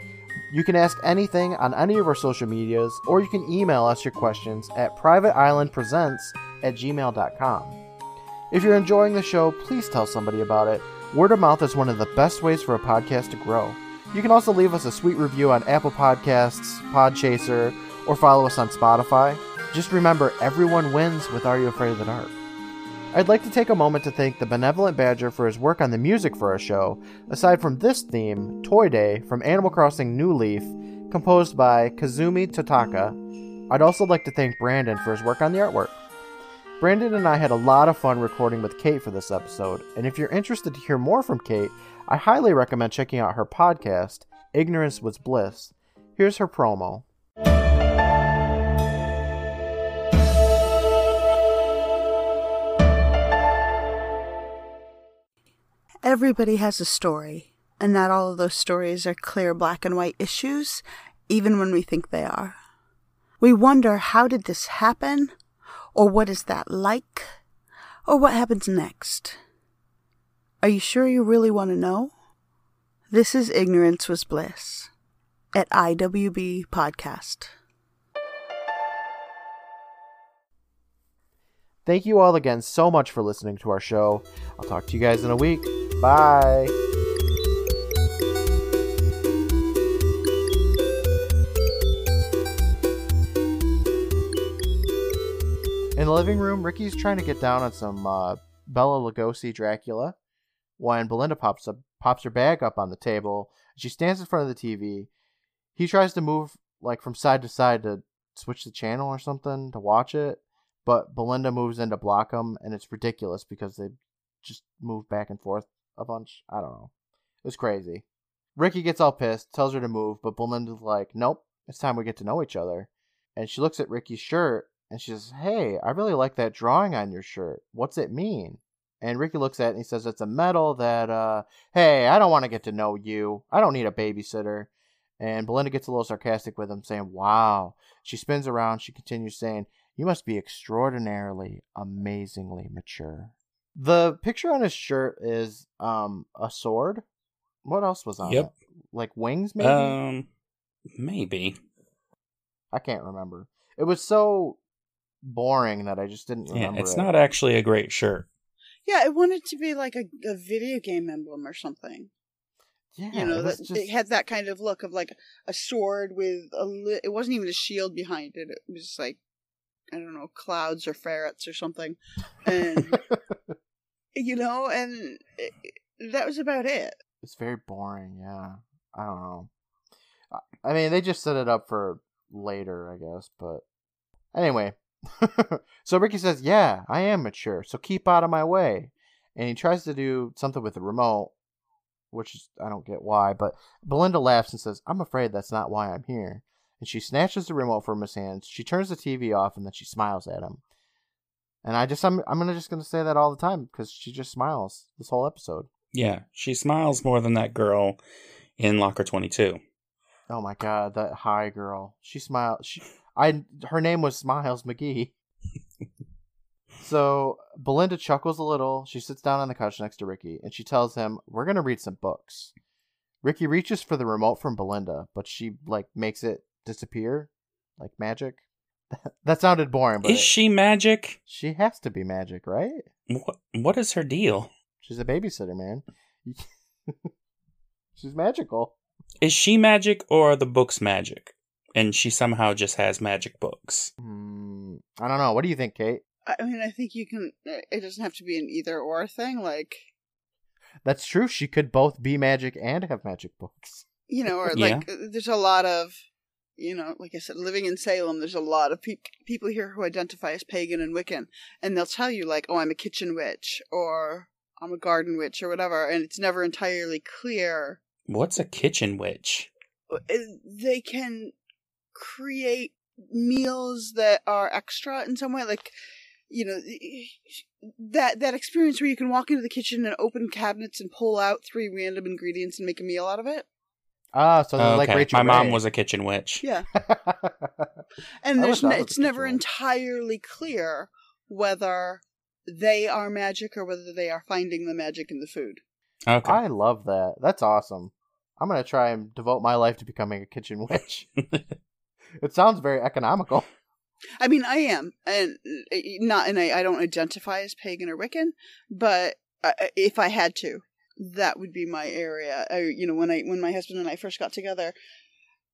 You can ask anything on any of our social medias, or you can email us your questions at privateislandpresents at gmail.com. If you're enjoying the show, please tell somebody about it. Word of mouth is one of the best ways for a podcast to grow. You can also leave us a sweet review on Apple Podcasts, Podchaser, or follow us on Spotify. Just remember, everyone wins with Are You Afraid of the Dark? I'd like to take a moment to thank the Benevolent Badger for his work on the music for our show, aside from this theme, Toy Day, from Animal Crossing New Leaf, composed by Kazumi Totaka. I'd also like to thank Brandon for his work on the artwork. Brandon and I had a lot of fun recording with Kate for this episode, and if you're interested to hear more from Kate, I highly recommend checking out her podcast, Ignorance Was Bliss. Here's her promo. Everybody has a story, and not all of those stories are clear black and white issues, even when we think they are. We wonder how did this happen? Or what is that like? Or what happens next? Are you sure you really want to know? This is Ignorance Was Bliss at IWB Podcast. Thank you all again so much for listening to our show. I'll talk to you guys in a week. Bye. In the living room, Ricky's trying to get down on some uh, Bela Lugosi Dracula when Belinda pops up, pops her bag up on the table. She stands in front of the TV. He tries to move like from side to side to switch the channel or something to watch it, but Belinda moves in to block him, and it's ridiculous because they just move back and forth a bunch. I don't know. It was crazy. Ricky gets all pissed, tells her to move, but Belinda's like, "Nope, it's time we get to know each other." And she looks at Ricky's shirt and she says, Hey, I really like that drawing on your shirt. What's it mean? And Ricky looks at it and he says, It's a medal that, uh, hey, I don't want to get to know you. I don't need a babysitter. And Belinda gets a little sarcastic with him, saying, Wow. She spins around. She continues saying, You must be extraordinarily, amazingly mature. The picture on his shirt is um a sword. What else was on Yep. it? Like wings, maybe? Um, maybe. I can't remember. It was so boring that I just didn't remember. Yeah, it's it. not actually a great shirt. Yeah, I wanted to be like a, a video game emblem or something. Yeah, you know, it that just it had that kind of look of like a sword with a. Li- it wasn't even a shield behind it. It was just like I don't know, clouds or ferrets or something, and you know, and it, that was about it. it's very boring. Yeah, I don't know. I- mean, they just set it up for later, I guess. But anyway, so Ricky says, "Yeah, I am mature, so keep out of my way." And he tries to do something with the remote, which is, I don't get why. But Belinda laughs and says, "I'm afraid that's not why I'm here." And she snatches the remote from his hands. She turns the TV off, and then she smiles at him. And I just, I'm, I'm just gonna say that all the time because she just smiles this whole episode. Yeah, she smiles more than that girl in Locker 22. Oh my god, that high girl. She smiled. She, I, her name was Smiles McGee. so Belinda chuckles a little. She sits down on the couch next to Ricky, and she tells him, "We're gonna read some books." Ricky reaches for the remote from Belinda, but she like makes it disappear, like magic. that sounded boring, but Is she magic? she has to be magic, right? What, what is her deal? She's a babysitter, man. She's magical. Is she magic or are the books magic? And she somehow just has magic books. Hmm, I don't know. What do you think, Kate? I mean, I think you can. It doesn't have to be an either or thing. Like That's true. She could both be magic and have magic books. you know, or like uh, there's a lot of, you know, like I said, living in Salem, there's a lot of peop people here who identify as pagan and Wiccan, and they'll tell you like, oh, I'm a kitchen witch or I'm a garden witch or whatever, and it's never entirely clear. What's a kitchen witch? Uh, They can create meals that are extra in some way, like. You know that that experience where you can walk into the kitchen and open cabinets and pull out three random ingredients and make a meal out of it. Ah, so they're like Rachel my mom was a kitchen witch. Yeah, and there's wish I ne- was a it's never witch. entirely clear whether they are magic or whether they are finding the magic in the food. Okay. I love that. That's awesome. I'm gonna try and devote my life to becoming a kitchen witch. it sounds very economical. I mean, I am, and uh, not, and I, I don't identify as pagan or Wiccan, but uh, if I had to, that would be my area. I, you know, when I when my husband and I first got together,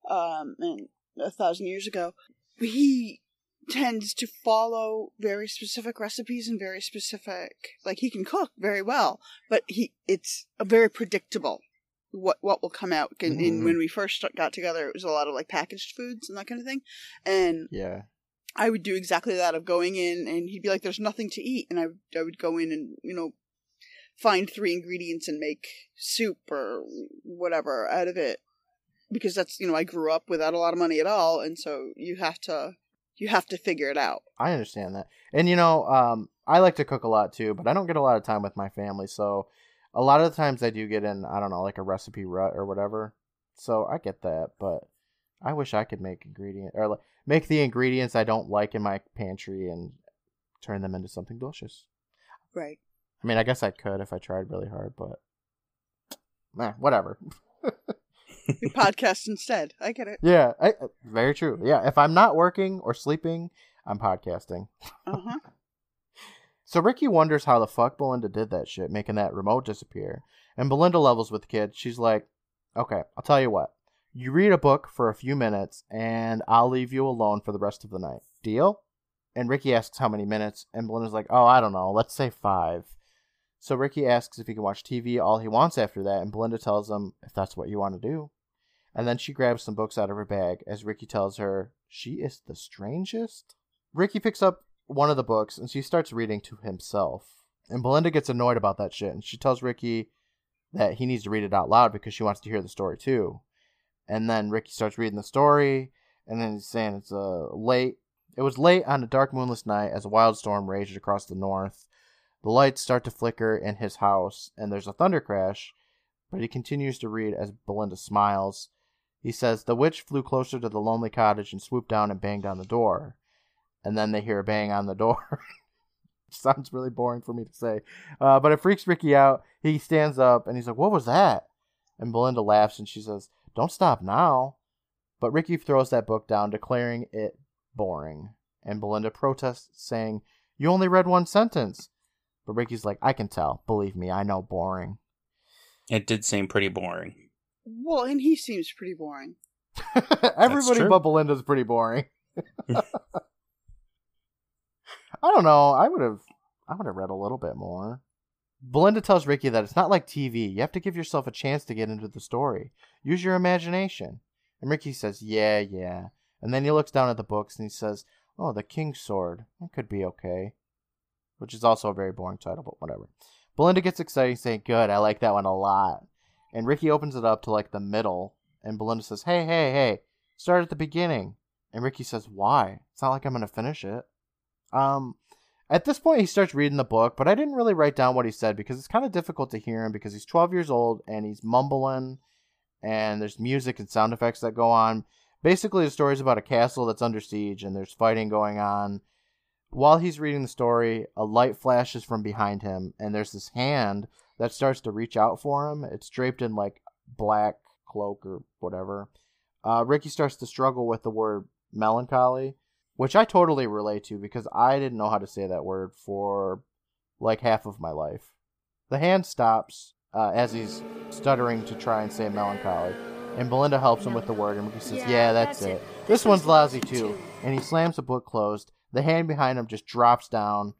um, and a thousand years ago, he tends to follow very specific recipes and very specific like he can cook very well but he it's a very predictable what what will come out and, and Mhm. when we first got together it was a lot of like packaged foods and that kind of thing and Yeah. I would do exactly that of going in and he'd be like, "There's nothing to eat," and I would I would go in and you know find three ingredients and make soup or whatever out of it because that's you know I grew up without a lot of money at all, and so you have to you have to figure it out. I understand that. And you know, um, I like to cook a lot too, but I don't get a lot of time with my family, so a lot of the times I do get in, I don't know, like a recipe rut or whatever. So I get that, but I wish I could make ingredient or like, make the ingredients I don't like in my pantry and turn them into something delicious. Right. I mean, I guess I could if I tried really hard, but nah, whatever. Podcast instead. I get it. Yeah, I, uh, very true. Yeah, if I'm not working or sleeping, I'm podcasting. Uh huh. So Ricky wonders how the fuck Belinda did that shit, making that remote disappear. And Belinda levels with the kid. She's like, okay, I'll tell you what. You read a book for a few minutes, and I'll leave you alone for the rest of the night. Deal? And Ricky asks how many minutes, and Belinda's like, oh, I don't know. Let's say five. So Ricky asks if he can watch TV all he wants after that, and Belinda tells him if that's what you want to do. And then she grabs some books out of her bag as Ricky tells her she is the strangest. Ricky picks up one of the books and she starts reading to himself. And Belinda gets annoyed about that shit and she tells Ricky that he needs to read it out loud because she wants to hear the story too. And then Ricky starts reading the story and then he's saying it's uh, late. It was late on a dark moonless night as a wild storm raged across the north. The lights start to flicker in his house and there's a thunder crash, but he continues to read as Belinda smiles. He says the witch flew closer to the lonely cottage and swooped down and banged on the door. And then they hear a bang on the door. Sounds really boring for me to say. Uh, but it freaks Ricky out. He stands up and he's like, What was that? And Belinda laughs and she says, Don't stop now. But Ricky throws that book down, declaring it boring. And Belinda protests, saying, You only read one sentence. But Ricky's like, I can tell. Believe me, I know boring. It did seem pretty boring. Well, and he seems pretty boring. Everybody but Belinda's pretty boring. I don't know. I would have I would have read a little bit more. Belinda tells Ricky that it's not like TV. You have to give yourself a chance to get into the story. Use your imagination. And Ricky says, "Yeah, yeah." And then he looks down at the books and he says, "Oh, the King's Sword. That could be okay." Which is also a very boring title, but whatever. Belinda gets excited, saying, "Good, I like that one a lot." And Ricky opens it up to like the middle, and Belinda says, "Hey, hey, hey, start at the beginning." And Ricky says, "Why? It's not like I'm gonna finish it." Um, at this point, he starts reading the book, but I didn't really write down what he said because it's kind of difficult to hear him because he's 12 years old and he's mumbling, and there's music and sound effects that go on. Basically, the story is about a castle that's under siege and there's fighting going on. While he's reading the story, a light flashes from behind him, and there's this hand that starts to reach out for him. It's draped in like black cloak or whatever. Uh, Ricky starts to struggle with the word melancholy, which I totally relate to because I didn't know how to say that word for like half of my life. The hand stops uh, as he's stuttering to try and say melancholy, and Belinda helps him with the word, and Ricky says, "Yeah, that's, it. This one's lousy too." And he slams the book closed. The hand behind him just drops down,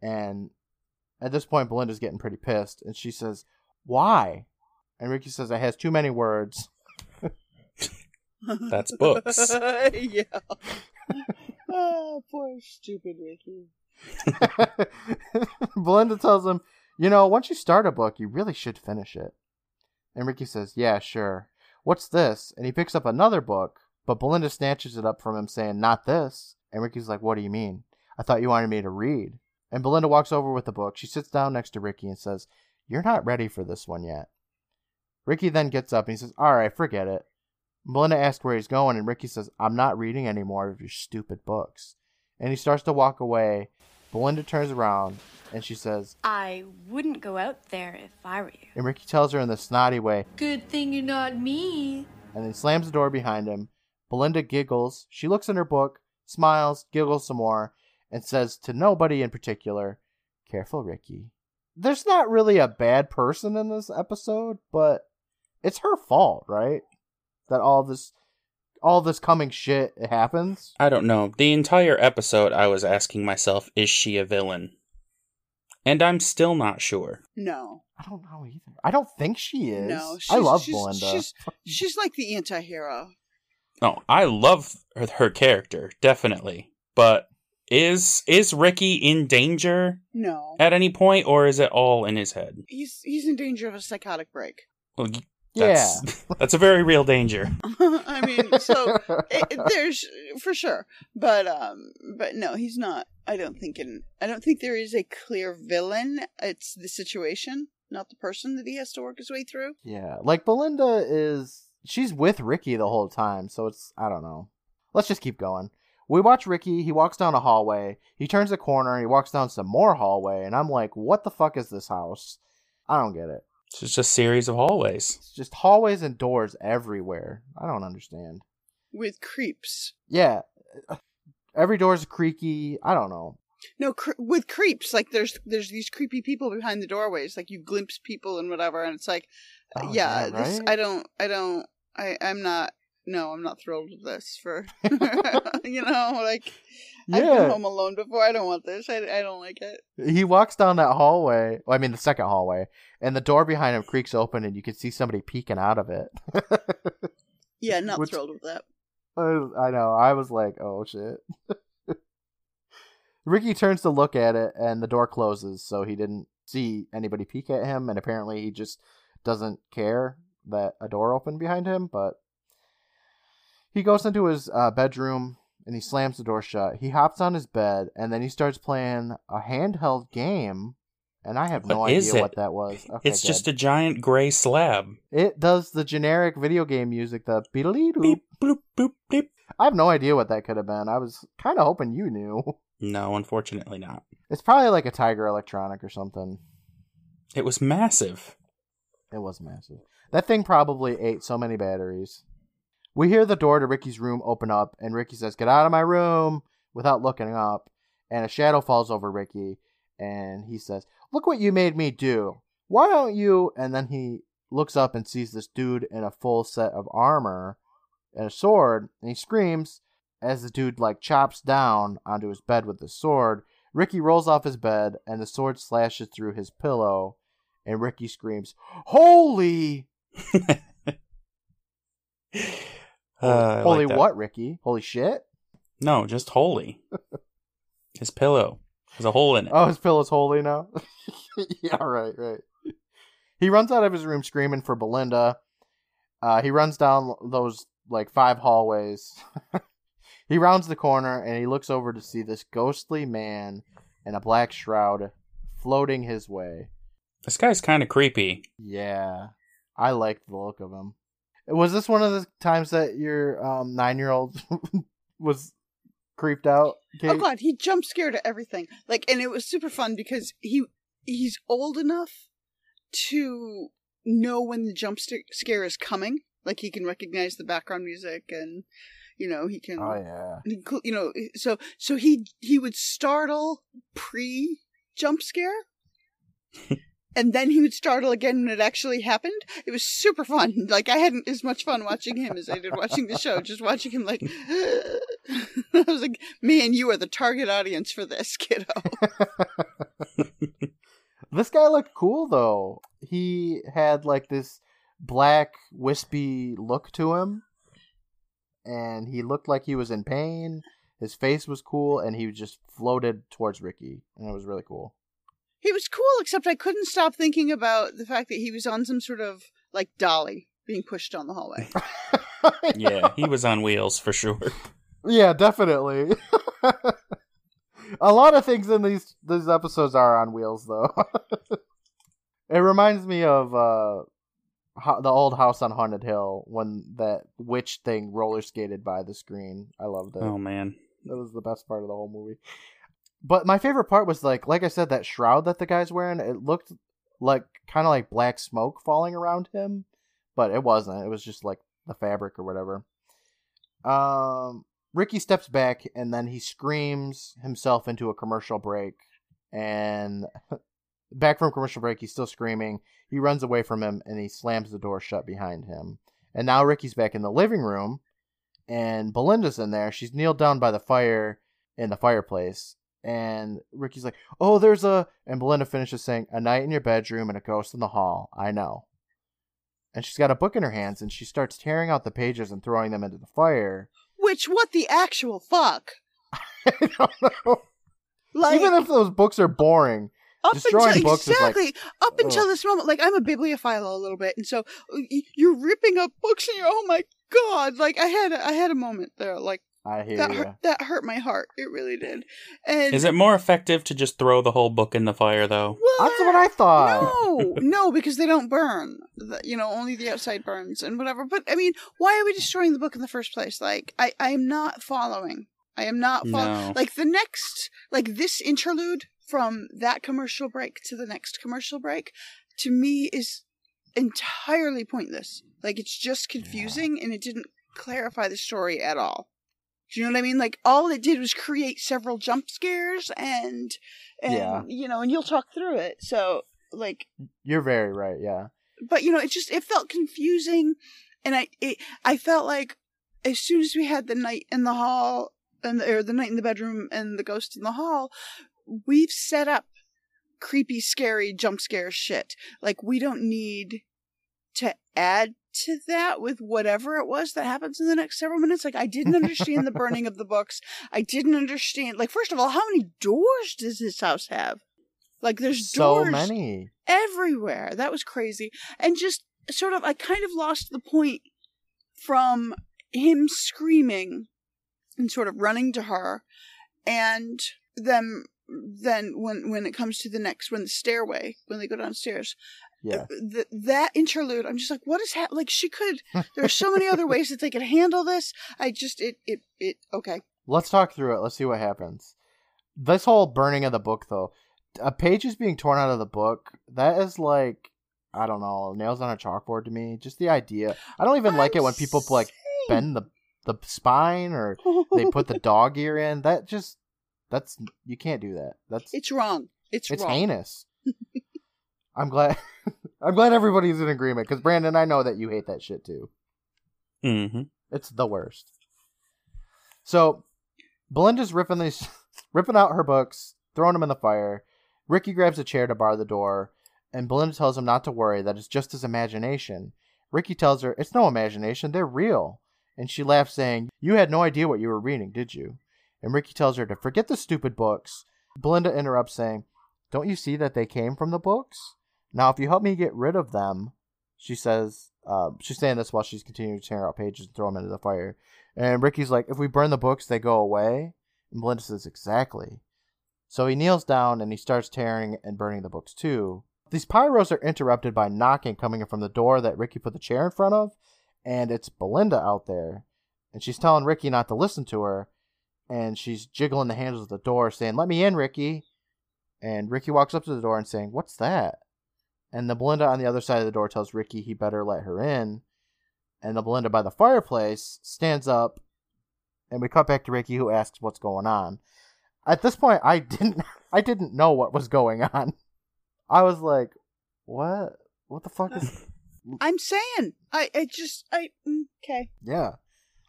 and at this point, Belinda's getting pretty pissed, and she says, "Why?" And Ricky says, "It has too many words." That's books. yeah. oh, poor stupid Ricky. Belinda tells him, You know, once you start a book, you really should finish it. And Ricky says, Yeah, sure. What's this? And he picks up another book, but Belinda snatches it up from him, saying, Not this. And Ricky's like, What do you mean? I thought you wanted me to read. And Belinda walks over with the book. She sits down next to Ricky and says, You're not ready for this one yet. Ricky then gets up and he says, All right, forget it. Belinda asks where he's going, and Ricky says, I'm not reading any more of your stupid books. And he starts to walk away. Belinda turns around and she says, I wouldn't go out there if I were you. and Ricky tells her in the snotty way, Good thing you're not me. and then slams the door behind him. Belinda giggles. She looks in her book, smiles, giggles some more, and says to nobody in particular, Careful, Ricky. There's not really a bad person in this episode, but it's her fault, right? That all this all this coming shit happens. I don't know. The entire episode, I was asking myself, is she a villain? And I'm still not sure. No, I don't know either. I don't think she is. no. She's, I love she's, Belinda. She's, she's like the anti-hero. Oh, I love her, her character, definitely. But is is Ricky in danger No, at any point, or is it all in his head? he's he's in danger of a psychotic break. Well, yeah. that's, that's a very real danger. I mean, so it, it- there's for sure, but um, but no, he's not. I don't think in. I don't think there is a clear villain. It's the situation, not the person that he has to work his way through. Yeah, like Belinda is she's with Ricky the whole time, so it's I don't know. Let's just keep going. We watch Ricky, he walks down a hallway, he turns a corner, he walks down some more hallway, and I'm like, what the fuck is this house? I don't get it. It's just a series of hallways. It's just hallways and doors everywhere. I don't understand. with creeps. Yeah. Every door's creaky. I don't know. No, cre- with creeps. Like there's there's these creepy people behind the doorways. Like you glimpse people and whatever, and it's like, Oh, uh, yeah, yeah, this, right? I don't, I don't, I, I'm not. No, I'm not thrilled with this. For you know, like yeah. I've been home alone before. I don't want this. I, I don't like it. He walks down that hallway. Well, I mean, the second hallway, and the door behind him creaks open, and you can see somebody peeking out of it. Yeah, not Which- thrilled with that. I I know. I was like, oh shit. Ricky turns to look at it, and the door closes, so he didn't see anybody peek at him, and apparently he just doesn't care that a door opened behind him. But he goes into his uh, bedroom and he slams the door shut. He hops on his bed, and then he starts playing a handheld game. And I have no What idea what that was. Okay, it's good. just a giant gray slab. It does the generic video game music, the beep Beep, bloop, boop, beep. I have no idea what that could have been. I was kind of hoping you knew. No, unfortunately not. It's probably like a Tiger Electronic or something. It was massive. It was massive. That thing probably ate so many batteries. We hear the door to Ricky's room open up, and Ricky says, Get out of my room without looking up. And a shadow falls over Ricky, and he says, Look what you made me do. Why don't you? And then he looks up and sees this dude in a full set of armor and a sword, and he screams as the dude like chops down onto his bed with the sword. Ricky rolls off his bed, and the sword slashes through his pillow, and Ricky screams, Holy! Uh, Holy like what, Ricky? Holy shit? No, just holy. His pillow has a hole in it. Oh, his pillow's holy now? yeah, right, right. He runs out of his room screaming for Belinda. Uh, he runs down those like five hallways. he rounds the corner and he looks over to see this ghostly man in a black shroud floating his way. This guy's kind of creepy. Yeah, I like the look of him. Was this one of the times that your um, nine-year-old was creeped out? Oh god, he jump scared at everything. Like, and it was super fun because he he's old enough to know when the jump st- scare is coming. Like he can recognize the background music, and you know he can. Oh yeah. inclu- You know, so so he he would startle pre jump scare. And then he would startle again when it actually happened. It was super fun. Like I hadn't as much fun watching him as I did watching the show. Just watching him, like I was like, "Man, you are the target audience for this, kiddo." This guy looked cool though. He had like this black wispy look to him, and he looked like he was in pain. His face was cool, and he just floated towards Ricky, and it was really cool. He was cool, except I couldn't stop thinking about the fact that he was on some sort of like dolly being pushed down the hallway. Yeah, he was on wheels for sure. yeah, definitely. A lot of things in these these episodes are on wheels, though. it reminds me of uh, ho- the old house on Haunted Hill when that witch thing roller skated by the screen. I loved it. Oh man. That was the best part of the whole movie. But my favorite part was like, like I said, that shroud that the guy's wearing. It looked like kind of like black smoke falling around him, but it wasn't. It was just like the fabric or whatever. Um, Ricky steps back and then he screams himself into a commercial break. And back from commercial break, he's still screaming. He runs away from him and he slams the door shut behind him. And now Ricky's back in the living room and Belinda's in there. She's kneeled down by the fire in the fireplace. And Ricky's like, Oh, there's a. And Belinda finishes saying, A night in your bedroom and a ghost in the hall. I know. And she's got a book in her hands and she starts tearing out the pages and throwing them into the fire. Which, what the actual fuck? I don't know. Like, Even if those books are boring, up destroying until, books is like- exactly up until ugh. this moment, like I'm a bibliophile a little bit, and so you're ripping up books, and you're oh my god, like I had a, I had a moment there, like I hear that you. hurt, that hurt my heart, it really did. And Is it more effective to just throw the whole book in the fire, though? Well, That's what I thought. No, no, because they don't burn. The- You know, only the outside burns and whatever. But I mean, why are we destroying the book in the first place? Like, I, I am not following. I am not following. No. Like the next, like this interlude from that commercial break to the next commercial break, to me is entirely pointless. Like it's just confusing and it didn't clarify the story at all. Do you know what I mean? Like all it did was create several jump scares and and Yeah. you know, and you'll talk through it. So like You're very right. Yeah. but you know, it just it felt confusing and I it, I felt like as soon as we had the night in the hall and the, or the night in the bedroom and the ghost in the hall, we've set up creepy, scary jump scare shit. Like we don't need to add to that with whatever it was that happens in the next several minutes. Like I didn't understand the burning of the books. I didn't understand. Like first of all, how many doors does this house have? Like there's So doors many. everywhere. That was crazy. And just sort of, I kind of lost the point from him screaming and sort of running to her, and then then when when it comes to the next when the stairway when they go downstairs Yeah. th- that interlude i'm just like what is happening like she could there are so many other ways that they could handle this i just it it it okay Let's talk through it. Let's see what happens. This whole burning of the book, though, a page is being torn out of the book. That is like, I don't know, nails on a chalkboard to me. Just the idea. I don't even like it when people like bend the the spine or they put the dog ear in. That just that's you can't do that. That's it's wrong it's, it's wrong heinous. I'm glad. I'm glad everybody's in agreement because Brandon, I know that you hate that shit too. hmm It's the worst. So, Belinda's ripping these, ripping out her books, throwing them in the fire. Ricky grabs a chair to bar the door, and Belinda tells him not to worry, that it's just his imagination. Ricky tells her it's no imagination, they're real. And she laughs, saying, You had no idea what you were reading, did you? And Ricky tells her to forget the stupid books. Belinda interrupts, saying, Don't you see that they came from the books? Now, if you help me get rid of them, she says, uh, she's saying this while she's continuing to tear out pages and throw them into the fire. And Ricky's like, if we burn the books, they go away. And Belinda says, exactly. So he kneels down and he starts tearing and burning the books too. These pyros are interrupted by knocking coming in from the door that Ricky put the chair in front of, and it's Belinda out there. And she's telling Ricky not to listen to her, and she's jiggling the handles of the door, saying, Let me in, Ricky. And Ricky walks up to the door and saying, What's that? And the Belinda on the other side of the door tells Ricky he better let her in. And the Belinda by the fireplace stands up, and we cut back to Ricky, who asks what's going on. At this point, I didn't, I didn't know what was going on. I was like, "What? What the fuck is?" i'm saying i i just i mm, okay Yeah,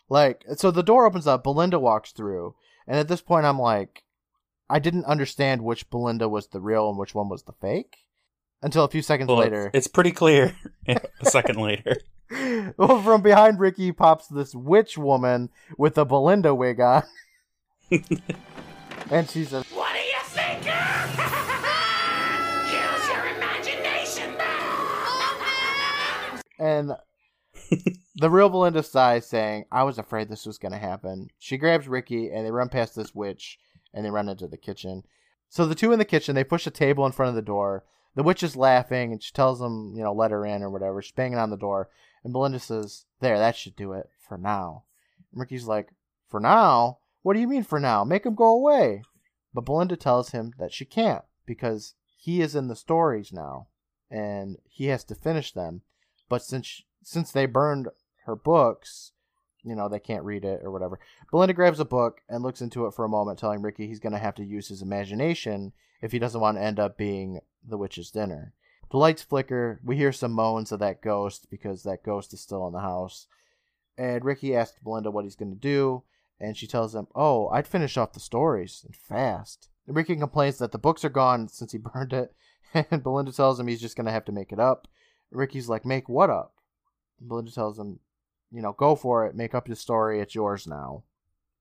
like so the door opens up. Belinda walks through, and at this point, I'm like, I didn't understand which Belinda was the real and which one was the fake until a few seconds Well, later. it's, it's pretty clear a second later. well, from behind Ricky pops this witch woman with a Belinda wig on. and she says, What do you think? Use your imagination, and the real Belinda sighs, saying, I was afraid this was going to happen. She grabs Ricky and they run past this witch and they run into the kitchen. So the two in the kitchen, they push a table in front of the door. The witch is laughing and she tells him, you know, let her in or whatever. She's banging on the door. And Belinda says, There, that should do it for now. And Ricky's like, For now? What do you mean for now? Make him go away. But Belinda tells him that she can't because he is in the stories now and he has to finish them. But since since they burned her books, you know, they can't read it or whatever. Belinda grabs a book and looks into it for a moment, telling Ricky he's going to have to use his imagination if he doesn't want to end up being the witch's dinner. The lights flicker. We hear some moans of that ghost because that ghost is still in the house. And Ricky asks Belinda what he's going to do, and she tells him, Oh, I'd finish off the stories and fast. And Ricky complains that the books are gone since he burned it, and Belinda tells him he's just going to have to make it up. Ricky's like, Make what up? Belinda tells him, You know, go for it, make up your story, it's yours now.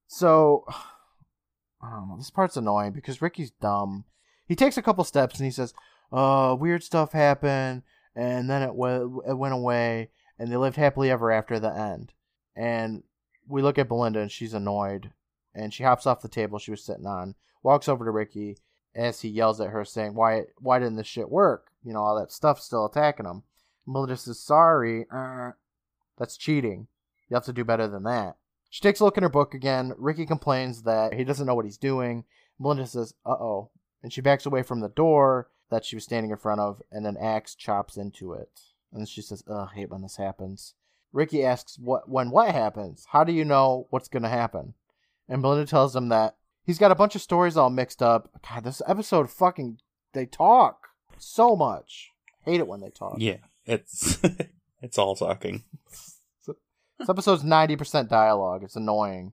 So, I don't know, this part's annoying because Ricky's dumb. He takes a couple steps and he says, uh, weird stuff happened, and then it, it went away, and they lived happily ever after the end. And we look at Belinda, and she's annoyed, and she hops off the table she was sitting on, walks over to Ricky, as he yells at her, saying, "Why, why didn't this shit work? You know, all that stuff's still attacking him." Belinda says, "Sorry, uh, that's cheating. You have to do better than that." She takes a look in her book again. Ricky complains that he doesn't know what he's doing. Melinda says, "Uh oh," and she backs away from the door that she was standing in front of, and an axe chops into it. And she says, "Ugh, I hate when this happens." Ricky asks, "What? When what happens? How do you know what's gonna happen?" And Melinda tells him that he's got a bunch of stories all mixed up. God, this episode fucking they talk so much. Hate it when they talk. Yeah, it's it's all talking. This episode's ninety percent dialogue. It's annoying.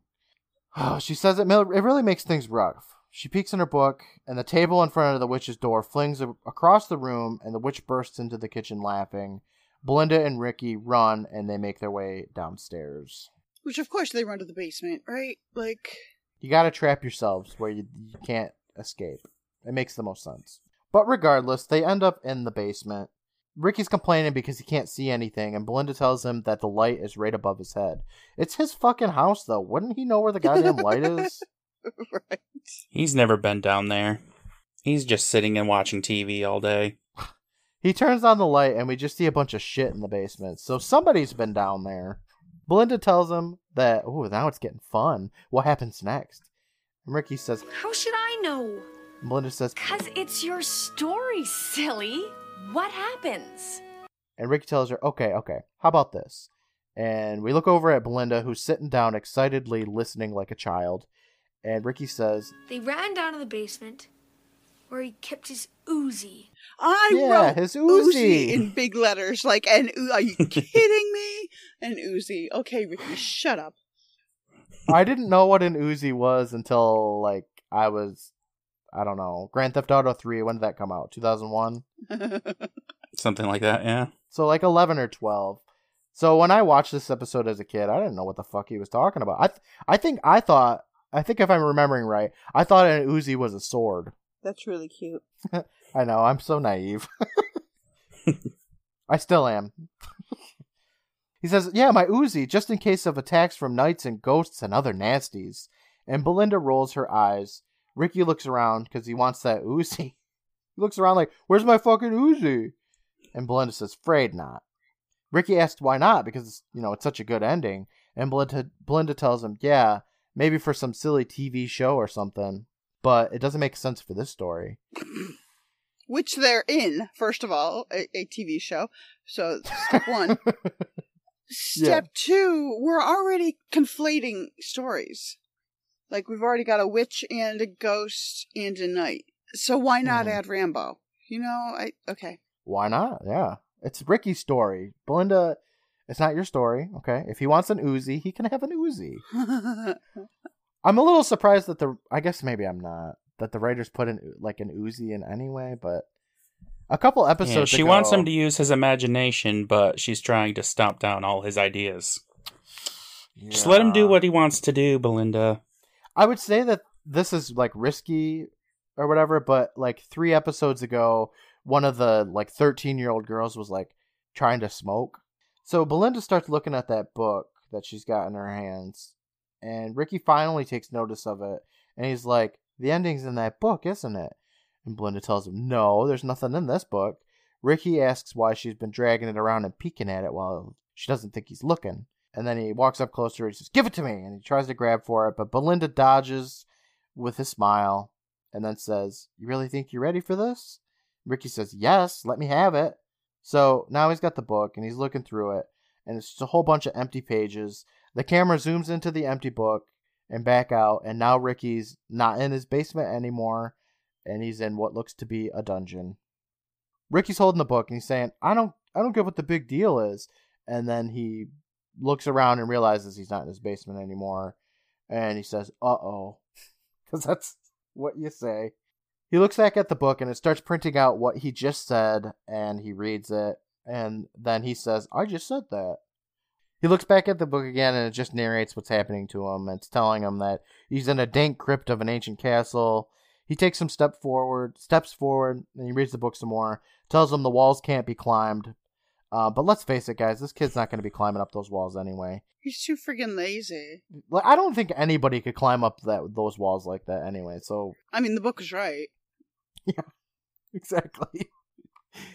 Oh, she says it. It really makes things rough. She peeks in her book, and the table in front of the witch's door flings a- across the room, and the witch bursts into the kitchen laughing. Belinda and Ricky run, and they make their way downstairs. Which, of course, they run to the basement, right? Like, You gotta trap yourselves where you, you can't escape. It makes the most sense. But regardless, they end up in the basement. Ricky's complaining because he can't see anything, and Belinda tells him that the light is right above his head. It's his fucking house, though. Wouldn't he know where the goddamn light is? right. He's never been down there. He's just sitting and watching TV all day. He turns on the light, and we just see a bunch of shit in the basement. So somebody's been down there. Belinda tells him that, oh, now it's getting fun. What happens next? And Ricky says, How should I know? Belinda says, Cause it's your story, silly. What happens? And Ricky tells her, okay, okay, how about this? And we look over at Belinda, who's sitting down excitedly listening like a child. And Ricky says, They ran down to the basement where he kept his Uzi. I Yeah, wrote his Uzi. Uzi. in big letters, like, and are you kidding me? An Uzi. Okay, Ricky, shut up. I didn't know what an Uzi was until, like, I was, I don't know, Grand Theft Auto 3. When did that come out? 2001? Something like that, yeah. So, like, 11 or 12. So, when I watched this episode as a kid, I didn't know what the fuck he was talking about. I, th- I think I thought, I think if I'm remembering right, I thought an Uzi was a sword. That's really cute. I know, I'm so naive. I still am. he says, Yeah, my Uzi, just in case of attacks from knights and ghosts and other nasties. And Belinda rolls her eyes. Ricky looks around because he wants that Uzi. He looks around like, Where's my fucking Uzi? And Belinda says, Afraid not. Ricky asks why not because, you know, it's such a good ending. And Belinda, Belinda tells him, Yeah, maybe for some silly TV show or something. But it doesn't make sense for this story. Which they're in, first of all, a, a TV show. So, step one. Step two, we're already conflating stories. Like, we've already got a witch and a ghost and a knight. So, why not Mhm. add Rambo? You know, I. Okay. Why not? Yeah. It's Ricky's story. Belinda, it's not your story, okay? If he wants an Uzi, he can have an Uzi. I'm a little surprised that the I guess maybe I'm not that the writers put in like an Uzi in anyway, but a couple episodes Yeah, she ago- wants him to use his imagination, but she's trying to stomp down all his ideas. Just let him do what he wants to do, Belinda. I would say that this is like risky or whatever, but like 3 episodes ago, one of the like 13-year-old girls was like trying to smoke. So Belinda starts looking at that book that she's got in her hands, and Ricky finally takes notice of it, and he's like, "The ending's in that book, isn't it?" And Belinda tells him, "No, there's nothing in this book." Ricky asks why she's been dragging it around and peeking at it while she doesn't think he's looking. And then he walks up closer. He says, "Give it to me!" And he tries to grab for it, but Belinda dodges with a smile. and then says, You really think you're ready for this? Ricky says, Yes, let me have it. So now he's got the book and he's looking through it, and it's just a whole bunch of empty pages. The camera zooms into the empty book and back out, and now Ricky's not in his basement anymore, and he's in what looks to be a dungeon. Ricky's holding the book and he's saying, I don't I don't get what the big deal is. And then he looks around and realizes he's not in his basement anymore. And he says, uh oh. Because that's what you say. He looks back at the book and it starts printing out what he just said. And he reads it. And then he says, I just said that. He looks back at the book again and it just narrates what's happening to him. It's telling him that he's in a dank crypt of an ancient castle. He takes some step forward, steps forward, and he reads the book some more. Tells him the walls can't be climbed. Uh, but let's face it, guys, this kid's not going to be climbing up those walls anyway. He's too freaking lazy. Like, I don't think anybody could climb up that those walls like that anyway. So I mean, the book is right. Yeah, exactly.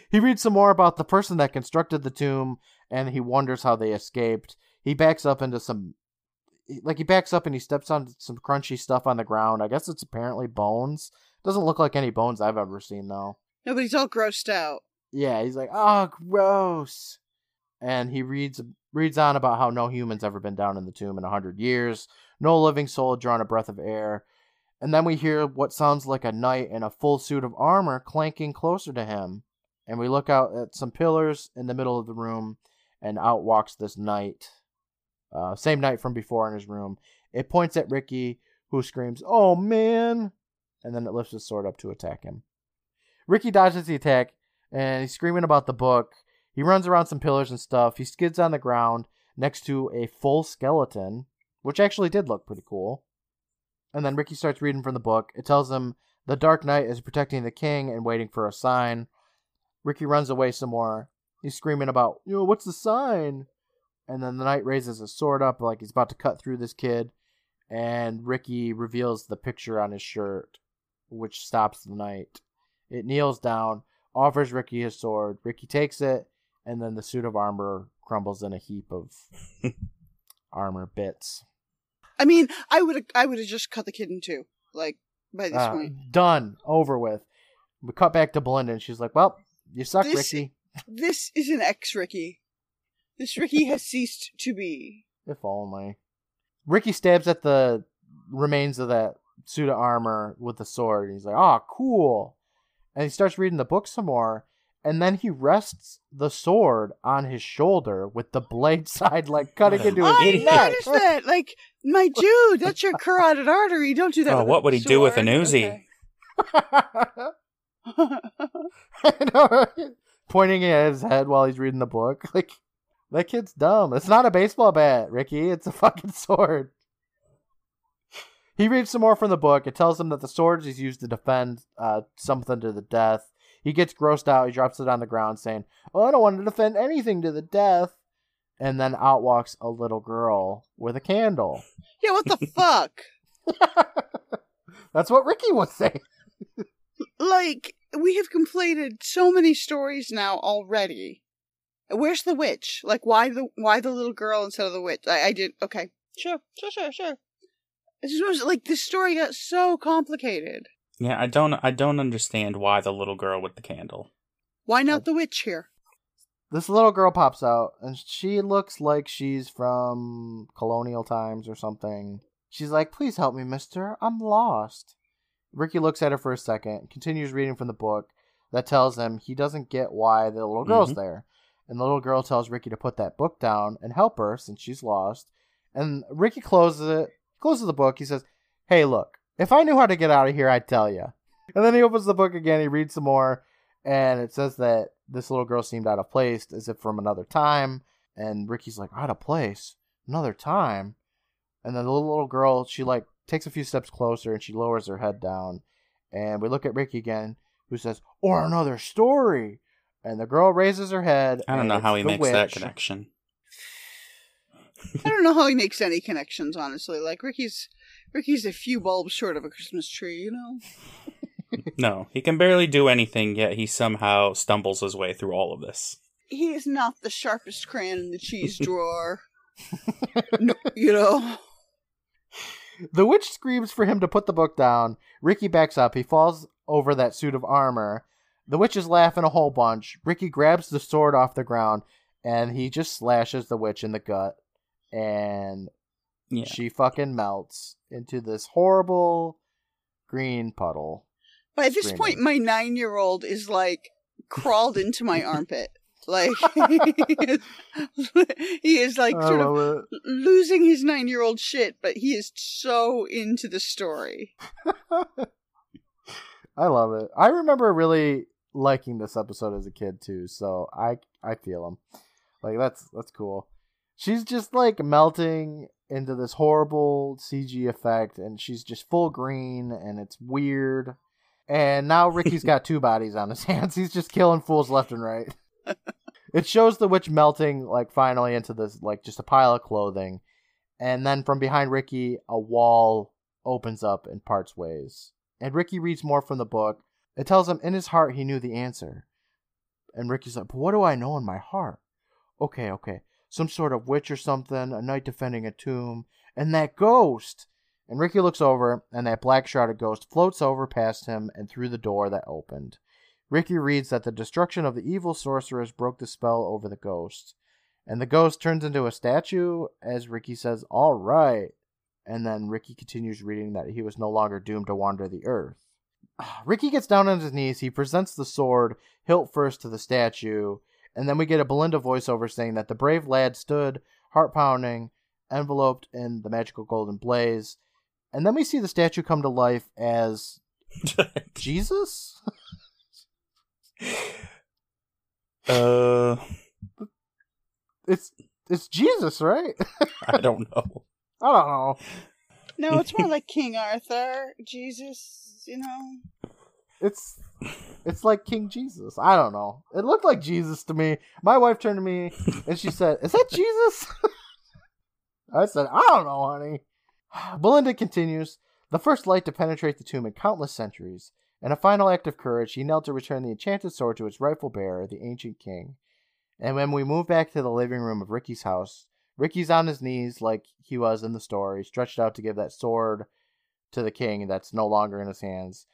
he reads some more about the person that constructed the tomb, and he wonders how they escaped. He backs up into some, like he backs up and he steps on some crunchy stuff on the ground. I guess it's apparently bones. Doesn't look like any bones I've ever seen though. No, but he's all grossed out. Yeah, he's like, oh, gross. And he reads reads on about how no human's ever been down in the tomb in a hundred years. No living soul drawn a breath of air. And then we hear what sounds like a knight in a full suit of armor clanking closer to him. And we look out at some pillars in the middle of the room, and out walks this knight. Uh, same knight from before in his room. It points at Ricky, who screams, Oh man! And then it lifts his sword up to attack him. Ricky dodges the attack, and he's screaming about the book. He runs around some pillars and stuff. He skids on the ground next to a full skeleton, which actually did look pretty cool. And then Ricky starts reading from the book. It tells him the Dark Knight is protecting the king and waiting for a sign. Ricky runs away some more. He's screaming about, you know, what's the sign? And then the knight raises his sword up like he's about to cut through this kid. And Ricky reveals the picture on his shirt, which stops the knight. It kneels down, offers Ricky his sword. Ricky takes it, and then the suit of armor crumbles in a heap of armor bits. I mean, I would I would have just cut the kid in two, like by this Uh, point. done. Over with. We cut back to Belinda, and she's like, "Well, you suck, This- Ricky." This is an ex Ricky. This Ricky has ceased to be. If only. Ricky stabs at the remains of that suit of armor with the sword. And he's like, "Oh, cool!" And he starts reading the book some more. And then he rests the sword on his shoulder with the blade side like cutting into his I neck. noticed that. Like, my dude, that's your carotid artery. Don't do that. Oh, with a what would he do with an sword. Uzi? Okay. I know, right? Pointing at his head while he's reading the book. Like, that kid's dumb. It's not a baseball bat, Ricky. It's a fucking sword. He reads some more from the book. It tells him that the sword is used to defend uh, something to the death. He gets grossed out. He drops it on the ground, saying, "Oh, I don't want to defend anything to the death." And then out walks a little girl with a candle. yeah, what the fuck? That's what Ricky would say. Like, we have completed so many stories now already. Where's the witch? Like, why the why the little girl instead of the witch? I, I did okay. Sure, sure, sure, sure. I just was like, this story got so complicated. Yeah, I don't I don't understand why the little girl with the candle. Why not the witch here? this little girl pops out and she looks like she's from colonial times or something. She's like, "Please help me, mister. I'm lost." Ricky looks at her for a second, continues reading from the book that tells him he doesn't get why the little girl's Mhm. there. And the little girl tells Ricky to put that book down and help her since she's lost. And Ricky closes it, closes the book. He says, "Hey, look, if I knew how to get out of here, I'd tell you." And then he opens the book again. He reads some more, and it says that this little girl seemed out of place, as if from another time. And Ricky's like, out of place, another time. And then the little, little girl, she like takes a few steps closer and she lowers her head down. And we look at Ricky again, who says, "Or another story." And the girl raises her head. I don't know how he makes that connection. I don't know how he makes any connections, honestly. Like Ricky's Ricky's a few bulbs short of a Christmas tree, you know? No, he can barely do anything, yet he somehow stumbles his way through all of this. He is not the sharpest crayon in the cheese drawer. no, you know. The witch screams for him to put the book down. Ricky backs up. He falls over that suit of armor. The witch is laughing a whole bunch. Ricky grabs the sword off the ground and he just slashes the witch in the gut. And Yeah. she fucking melts into this horrible green puddle. By this Screaming. point, my nine year old is like crawled into my armpit. Like he is like I sort of it. losing his nine year old shit, but he is so into the story. I love it. I remember really liking this episode as a kid too, so I I feel him. Like that's that's cool. She's just like melting into this horrible CG effect, and she's just full green, and it's weird. And now Ricky's got two bodies on his hands. He's just killing fools left and right. it shows the witch melting like finally into this like just a pile of clothing, and then from behind Ricky, a wall opens up and parts ways. And Ricky reads more from the book. It tells him in his heart he knew the answer. And Ricky's like, but what do I know in my heart? Okay, okay. Some sort of witch or something, a knight defending a tomb, and that ghost. And Ricky looks over, and that black shrouded ghost floats over past him and through the door that opened. Ricky reads that the destruction of the evil sorceress broke the spell over the ghost. And the ghost turns into a statue as Ricky says, All right. And then Ricky continues reading that he was no longer doomed to wander the earth. Ricky gets down on his knees. He presents the sword, hilt first, to the statue. And then we get a Belinda voiceover saying that the brave lad stood, heart pounding, enveloped in the magical golden blaze. And then we see the statue come to life as Jesus? uh, It's it's Jesus, right? I don't know. I don't know. No, it's more like King Arthur, Jesus, you know. It's it's like King Jesus. I don't know. It looked like Jesus to me. My wife turned to me and she said, "Is that Jesus?" I said, "I don't know, honey." Belinda continues. The first light to penetrate the tomb in countless centuries. In a final act of courage, he knelt to return the enchanted sword to its rightful bearer, the ancient king. And when we move back to the living room of Ricky's house, Ricky's on his knees like he was in the story, stretched out to give that sword to the king that's no longer in his hands.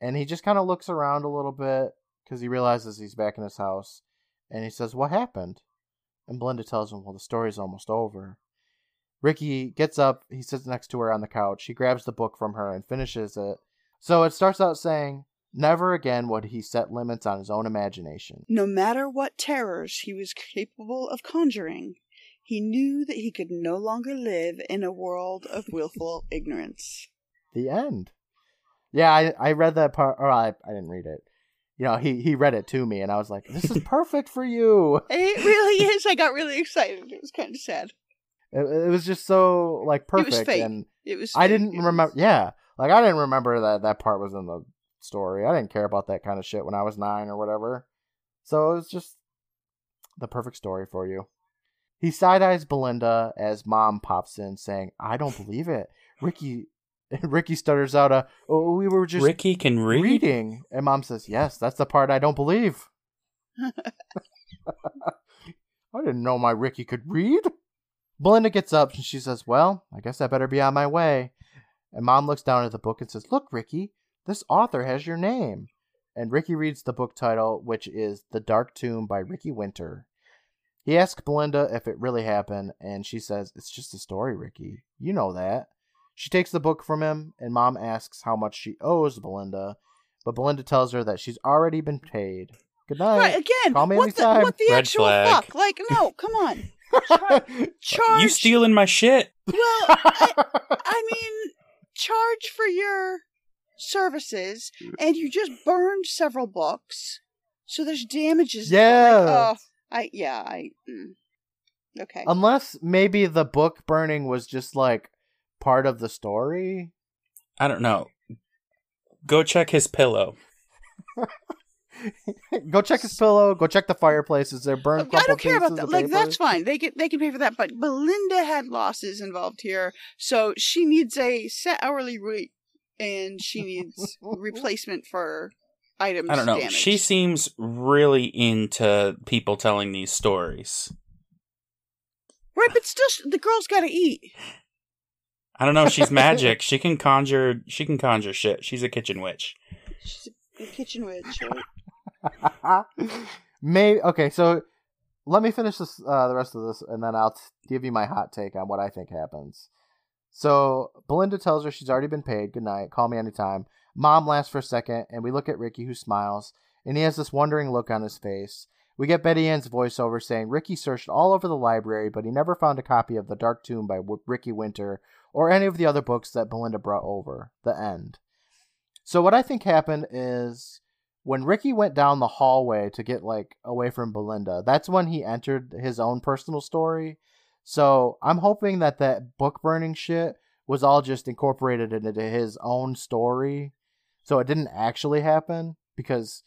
And he just kind of looks around a little bit because he realizes he's back in his house. And he says, What happened? And Belinda tells him, Well, the story's almost over. Ricky gets up, he sits next to her on the couch, he grabs the book from her and finishes it. So it starts out saying, Never again would he set limits on his own imagination. No matter what terrors he was capable of conjuring, he knew that he could no longer live in a world of willful ignorance. The end. Yeah, I, I read that part, or I, I didn't read it. You know, he, he read it to me, and I was like, This is perfect for you. It really is. I got really excited. It was kind of sad. It, it was just so, like, It was perfect. fake. And It was. I didn't remember. Yeah, like I didn't remember that that part was in the story. I didn't care about that kind of shit when I was nine or whatever. So it was just the perfect story for you. He side eyes Belinda as mom pops in, saying, "I don't believe it." Ricky, Ricky stutters out a, "Oh, we were just Ricky can read. reading," and mom says, "Yes, that's the part I don't believe." I didn't know my Ricky could read. Belinda gets up and she says, Well, I guess I better be on my way. And mom looks down at the book and says, Look, Ricky, this author has your name. And Ricky reads the book title, which is The Dark Tomb by Ricky Winter. He asks Belinda if it really happened, and she says, It's just a story, Ricky. You know that. She takes the book from him, and mom asks how much she owes Belinda, but Belinda tells her that she's already been paid. Good night. Right again. Call me what the what the Red actual flag. fuck? Like no, come on. Charge. You stealing my shit? Well, I, I mean, charge for your services, and you just burned several books, so there's damages. Yeah. Like, oh, I yeah I. Mm. Okay. Unless maybe the book burning was just like part of the story. I don't know. Go check his pillow. go check his pillow. Go check the fireplaces. They're burned. I don't care about that. Like that's fine. They can they can pay for that. But Belinda had losses involved here, so she needs a set hourly rate, and she needs replacement for items. I don't know. Damaged. She seems really into people telling these stories. right, but still, the girl's got to eat. I don't know. She's magic. she can conjure. She can conjure shit. She's a kitchen witch. She's a, a kitchen witch, right? Maybe okay. So let me finish this uh, the rest of this, and then I'll t- give you my hot take on what I think happens. So Belinda tells her she's already been paid. Good night. Call me anytime. Mom laughs for a second, and we look at Ricky, who smiles, and he has this wondering look on his face. We get Betty Ann's voiceover saying Ricky searched all over the library, but he never found a copy of The Dark Tomb by w- Ricky Winter or any of the other books that Belinda brought over. The end. So what I think happened is when Ricky went down the hallway to get like away from Belinda, that's when he entered his own personal story. So I'm hoping that that book burning shit was all just incorporated into his own story. So it didn't actually happen because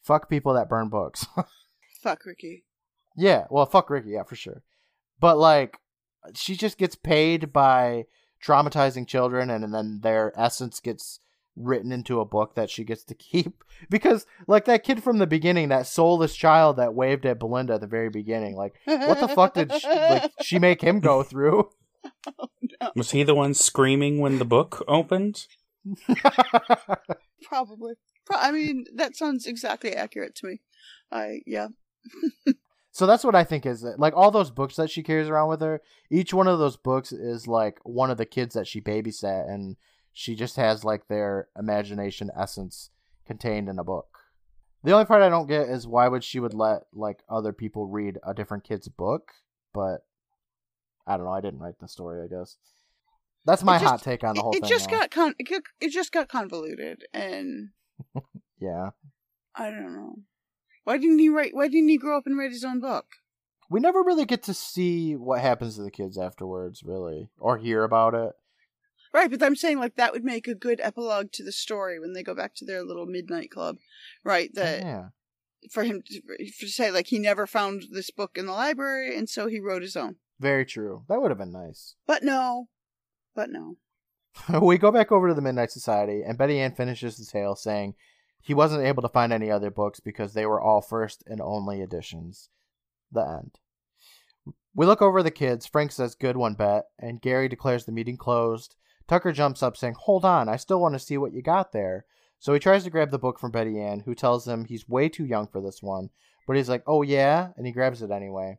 fuck people that burn books. Fuck Ricky. yeah, well fuck Ricky, yeah, for sure. But like she just gets paid by traumatizing children and, and then their essence gets written into a book that she gets to keep because like that kid from the beginning that soulless child that waved at belinda at the very beginning like what the fuck did she, like, she make him go through oh, Was he the one screaming when the book opened? Probably. Pro- I mean, that sounds exactly accurate to me. I yeah. So that's what i think is it like all those books that she carries around with her each one of those books is like one of the kids that she babysat and she just has like their imagination essence contained in a book the only part i don't get is why would she would let like other people read a different kid's book but i don't know i didn't write the story i guess that's my just- hot take on the whole it thing just though. got con- it, got, it just got convoluted and yeah I don't know. Why didn't he write why didn't he grow up and write his own book? we never really get to see what happens to the kids afterwards really or hear about it Right, but I'm saying like that would make a good epilogue to the story when they go back to their little midnight club. Right, that yeah for him to, to say like he never found this book in the library and so he wrote his own. very true that would have been nice But no. But no. we go back over to the Midnight Society, and Betty Ann finishes the tale saying he wasn't able to find any other books because they were all first and only editions. The end. We look over the kids. Frank says, Good one, Bet, and Gary declares the meeting closed. Tucker jumps up, saying, Hold on, I still want to see what you got there. So he tries to grab the book from Betty Ann, who tells him he's way too young for this one. But he's like, Oh, yeah? And he grabs it anyway.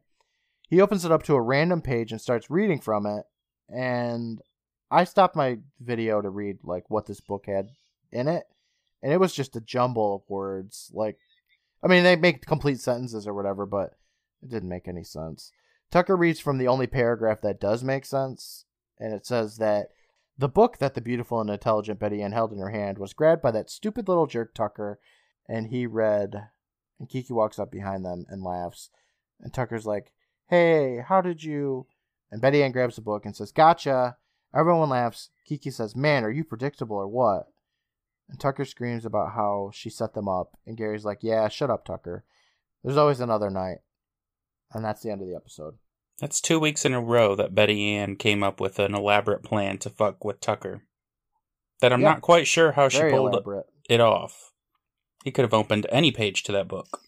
He opens it up to a random page and starts reading from it. And I stopped my video to read like what this book had in it, and it was just a jumble of words. Like, I mean, they make complete sentences or whatever, but it didn't make any sense. Tucker reads from the only paragraph that does make sense, and it says that the book that the beautiful and intelligent Betty Ann held in her hand was grabbed by that stupid little jerk Tucker, and he read. And Kiki walks up behind them and laughs, and Tucker's like, "Hey, how did you?" And Betty Ann grabs the book and says, "Gotcha." Everyone laughs. Kiki says, Man, are you predictable or what? And Tucker screams about how she set them up. And Gary's like, Yeah, shut up, Tucker. There's always another night. And that's the end of the episode. That's two weeks in a row that Betty Ann came up with an elaborate plan to fuck with Tucker. That I'm Yeah. not quite sure how she pulled elaborate. it off. He could have opened any page to that book.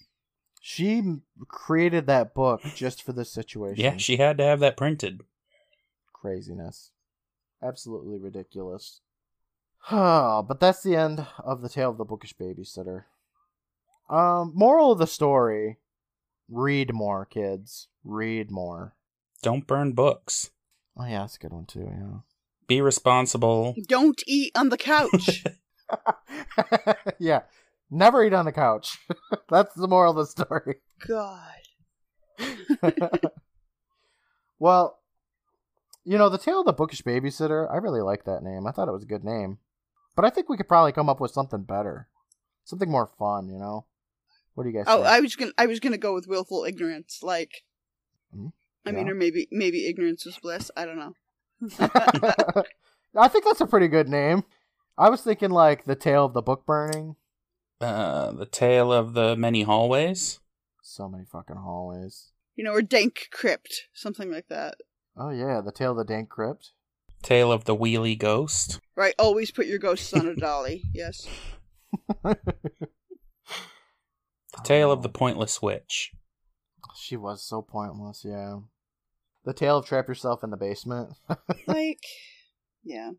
She created that book just for this situation. Yeah, she had to have that printed. Craziness. Absolutely ridiculous. but that's the end of the tale of the bookish babysitter. Um, moral of the story: read more, kids. Read more. Don't burn books. Oh yeah, that's a good one too. Yeah. Be responsible. Don't eat on the couch. yeah. Never eat on the couch. That's the moral of the story. God. well, you know, the tale of the bookish babysitter, I really like that name. I thought it was a good name. But I think we could probably come up with something better. Something more fun, you know? What do you guys Oh, think? I was gonna I was gonna go with willful ignorance, like Hmm, I mean, or maybe maybe ignorance was bliss. I don't know. I think that's a pretty good name. I was thinking like the tale of the book burning. Uh, the tale of the many hallways. So many fucking hallways. You know, or dank crypt, something like that. Oh yeah, the tale of the dank crypt. Tale of the wheelie ghost. Right? Always put your ghosts on a dolly. Yes. The tale of the pointless witch. She was so pointless, yeah. The tale of trap yourself in the basement. Like Yeah.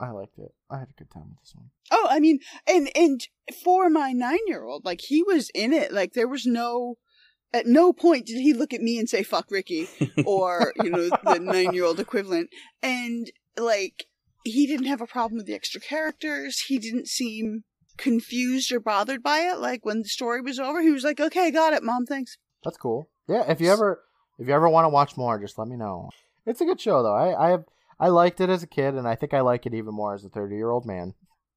I liked it. I had a good time with this one. Oh, I mean, and and for my nine year old, like he was in it. Like there was no, at no point did he look at me and say "fuck Ricky" or you know the nine year old equivalent. And like he didn't have a problem with the extra characters. He didn't seem confused or bothered by it. Like when the story was over, he was like, "Okay, got it, mom. Thanks." That's cool. Yeah, if you ever if you ever want to watch more, just let me know. It's a good show though. I I have I liked it as a kid, and I think I like it even more as a thirty year old man.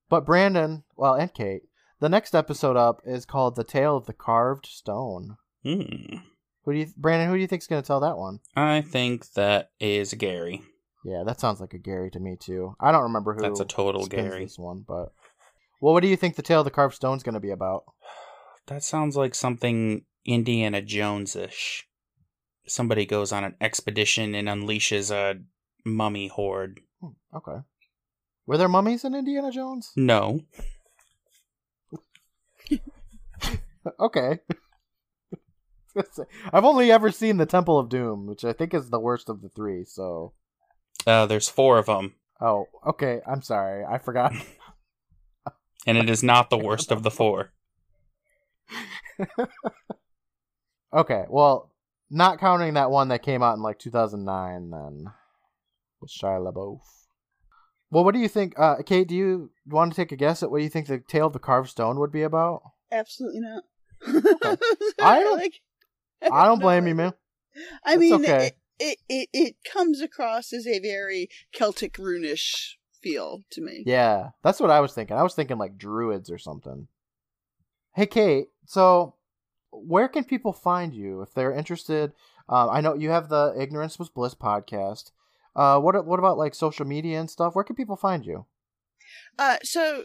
But Brandon, well, and Kate, the next episode up is called "The Tale of the Carved Stone." Hmm. Who do you, Brandon? Who do you think's gonna tell that one? I think that is Gary. Yeah, that sounds like a Gary to me too. I don't remember who. That's a total Gary. This one, but well, what do you think the Tale of the Carved Stone's gonna be about? That sounds like something Indiana Jones ish. Somebody goes on an expedition and unleashes a mummy horde. Hmm, okay. Were there mummies in Indiana Jones? No. okay. I've only ever seen the Temple of Doom, which I think is the worst of the three. So, Uh, there's four of them, oh, okay. I'm sorry, I forgot. and it is not the worst of the four. okay, well, not counting that one that came out in like 2009, then with Shia LaBeouf. Well, what do you think, uh, Kate? Do you want to take a guess at what you think the Tale of the Carved Stone would be about? Absolutely not. I don't- like. I don't blame you, man. I That's mean, okay. it, it, it it comes across as a very Celtic runish feel to me. Yeah, that's what I was thinking. I was thinking like druids or something. Hey, Kate. So, where can people find you if they're interested? Uh, I know you have the Ignorance Was Bliss podcast. Uh, what what about like social media and stuff? Where can people find you? Uh, so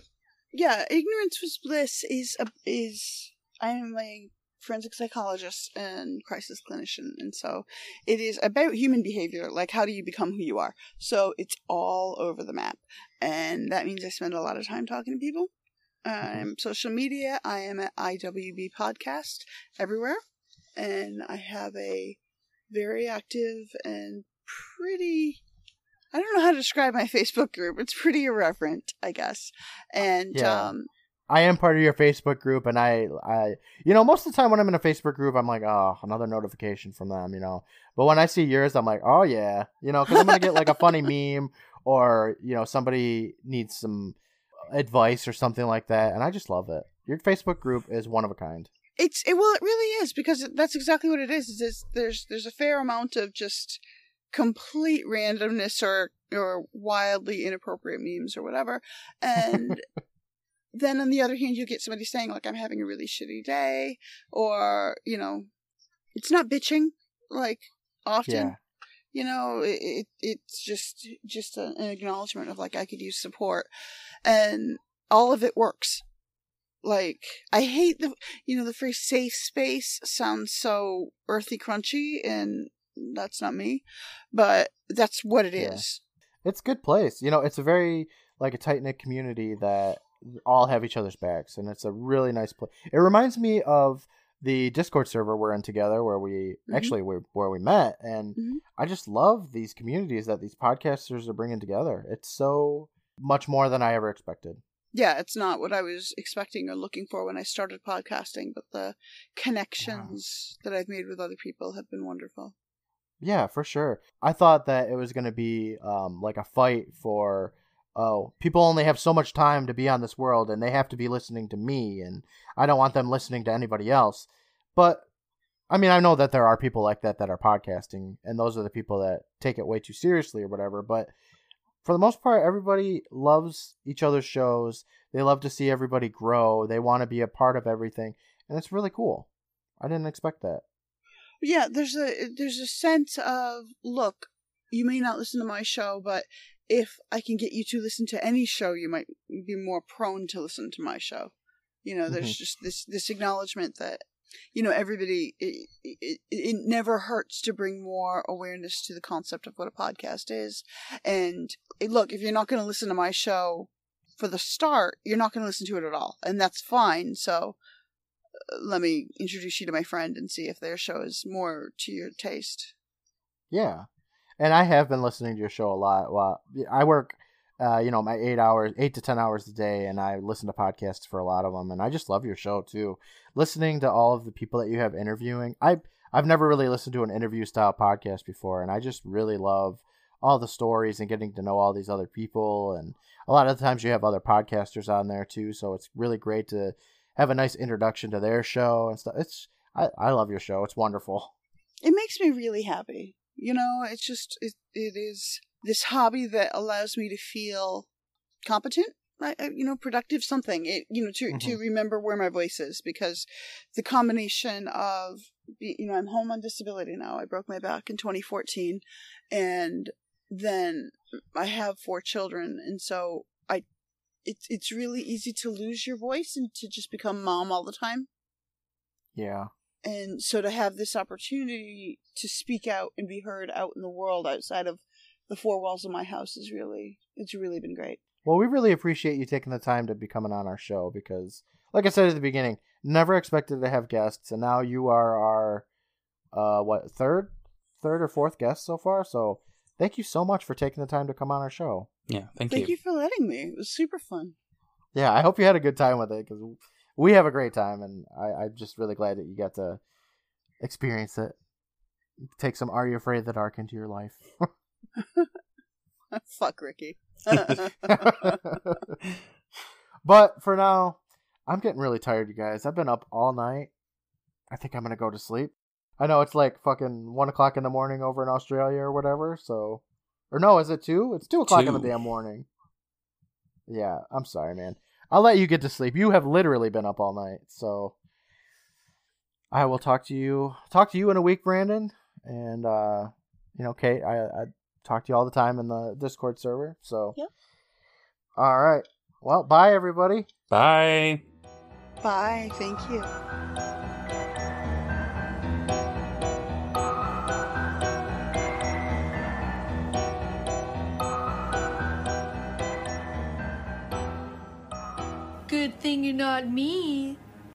yeah, ignorance was bliss is a, is I am a forensic psychologist and crisis clinician, and so it is about human behavior. Like how do you become who you are? So it's all over the map, and that means I spend a lot of time talking to people. Um, social media, I am at IWB Podcast everywhere, and I have a very active and pretty. I don't know how to describe my Facebook group. It's pretty irreverent, I guess. And Yeah. um, I am part of your Facebook group, and I, I, you know, most of the time when I'm in a Facebook group, I'm like, oh, another notification from them, you know. But when I see yours, I'm like, oh yeah, you know, because I'm gonna get like a funny meme, or you know, somebody needs some advice or something like that, and I just love it. Your Facebook group is one of a kind. it's it well, it really is because that's exactly what it is. Is it's, there's there's a fair amount of just complete randomness or or wildly inappropriate memes or whatever, and then on the other hand, you get somebody saying like, "I'm having a really shitty day," or you know, it's not bitching like often. Yeah. you know it, it it's just just an acknowledgement of like i could use support and all of it works like i hate the you know the phrase safe space sounds so earthy crunchy and that's not me but that's what it Yeah. is It's a good place. You know, it's a very like a tight knit community that all have each other's backs, and it's a really nice place. It reminds me of the Discord server we're in together, where we Mhm. actually we where we met, and Mhm. I just love these communities that these podcasters are bringing together. It's so much more than I ever expected. yeah it's not what i was expecting or looking for when i started podcasting but the connections that i've made with other people have been wonderful Yeah, for sure. I thought that it was going to be um, like a fight for, oh, people only have so much time to be on this world and they have to be listening to me, and I don't want them listening to anybody else. But, I mean, I know that there are people like that that are podcasting, and those are the people that take it way too seriously or whatever. But for the most part, everybody loves each other's shows. They love to see everybody grow. They want to be a part of everything, and it's really cool. I didn't expect that. yeah there's a there's a sense of look you may not listen to my show but if i can get you to listen to any show you might be more prone to listen to my show you know there's just this this acknowledgement that you know everybody it, it, it never hurts to bring more awareness to the concept of what a podcast is and eh, look if you're not going to listen to my show for the start you're not going to listen to it at all and that's fine so uh, let me introduce you to my friend and see if their show is more to your taste. Yeah. And I have been listening to your show a lot. Well, I work uh, you know, my eight hours, eight to ten hours a day, and I listen to podcasts for a lot of them, and I just love your show too. Listening to all of the people that you have interviewing, I I've never really listened to an interview style podcast before, and I just really love all the stories and getting to know all these other people, and a lot of the times you have other podcasters on there too, so it's really great to have a nice introduction to their show and stuff. It's I, I love your show. It's wonderful. It makes me really happy. You know, it's just it, it is this hobby that allows me to feel competent I- I- uh, you know productive something. It you know to to mm-hmm. remember where my voice is because the combination of you know i'm home on disability now. I broke my back in 2014 and then i have four children. And so i it's it's really easy to lose your voice and to just become mom all the time. Yeah. And so to have this opportunity to speak out and be heard out in the world outside of the four walls of my house is really it's really been great Well, we really appreciate you taking the time to be coming on our show because, like I said at the beginning, never expected to have guests, and now you are our, uh, what third, third or fourth guest so far. So thank you so much for taking the time to come on our show. Yeah, thank, thank you. Thank you for letting me it was super fun Yeah, I hope you had a good time with it because we have a great time, and I, I'm just really glad that you got to experience it. Take some "Are You Afraid of the Dark" into your life. fuck ricky but for now, I'm getting really tired, you guys. I've been up all night. I think I'm gonna go to sleep. I know it's like fucking one o'clock in the morning over in Australia or whatever. So, or no, is it two? It's two o'clock in the damn morning. Yeah, I'm sorry, man. I'll let you get to sleep. You have literally been up all night, so I will talk to you. Talk to you in a week, Brandon. And uh, you know, Kate, I, I talk to you all the time in the Discord server. So, Yep. all right. Well, bye everybody. Bye. bye thank you Good thing you're not me.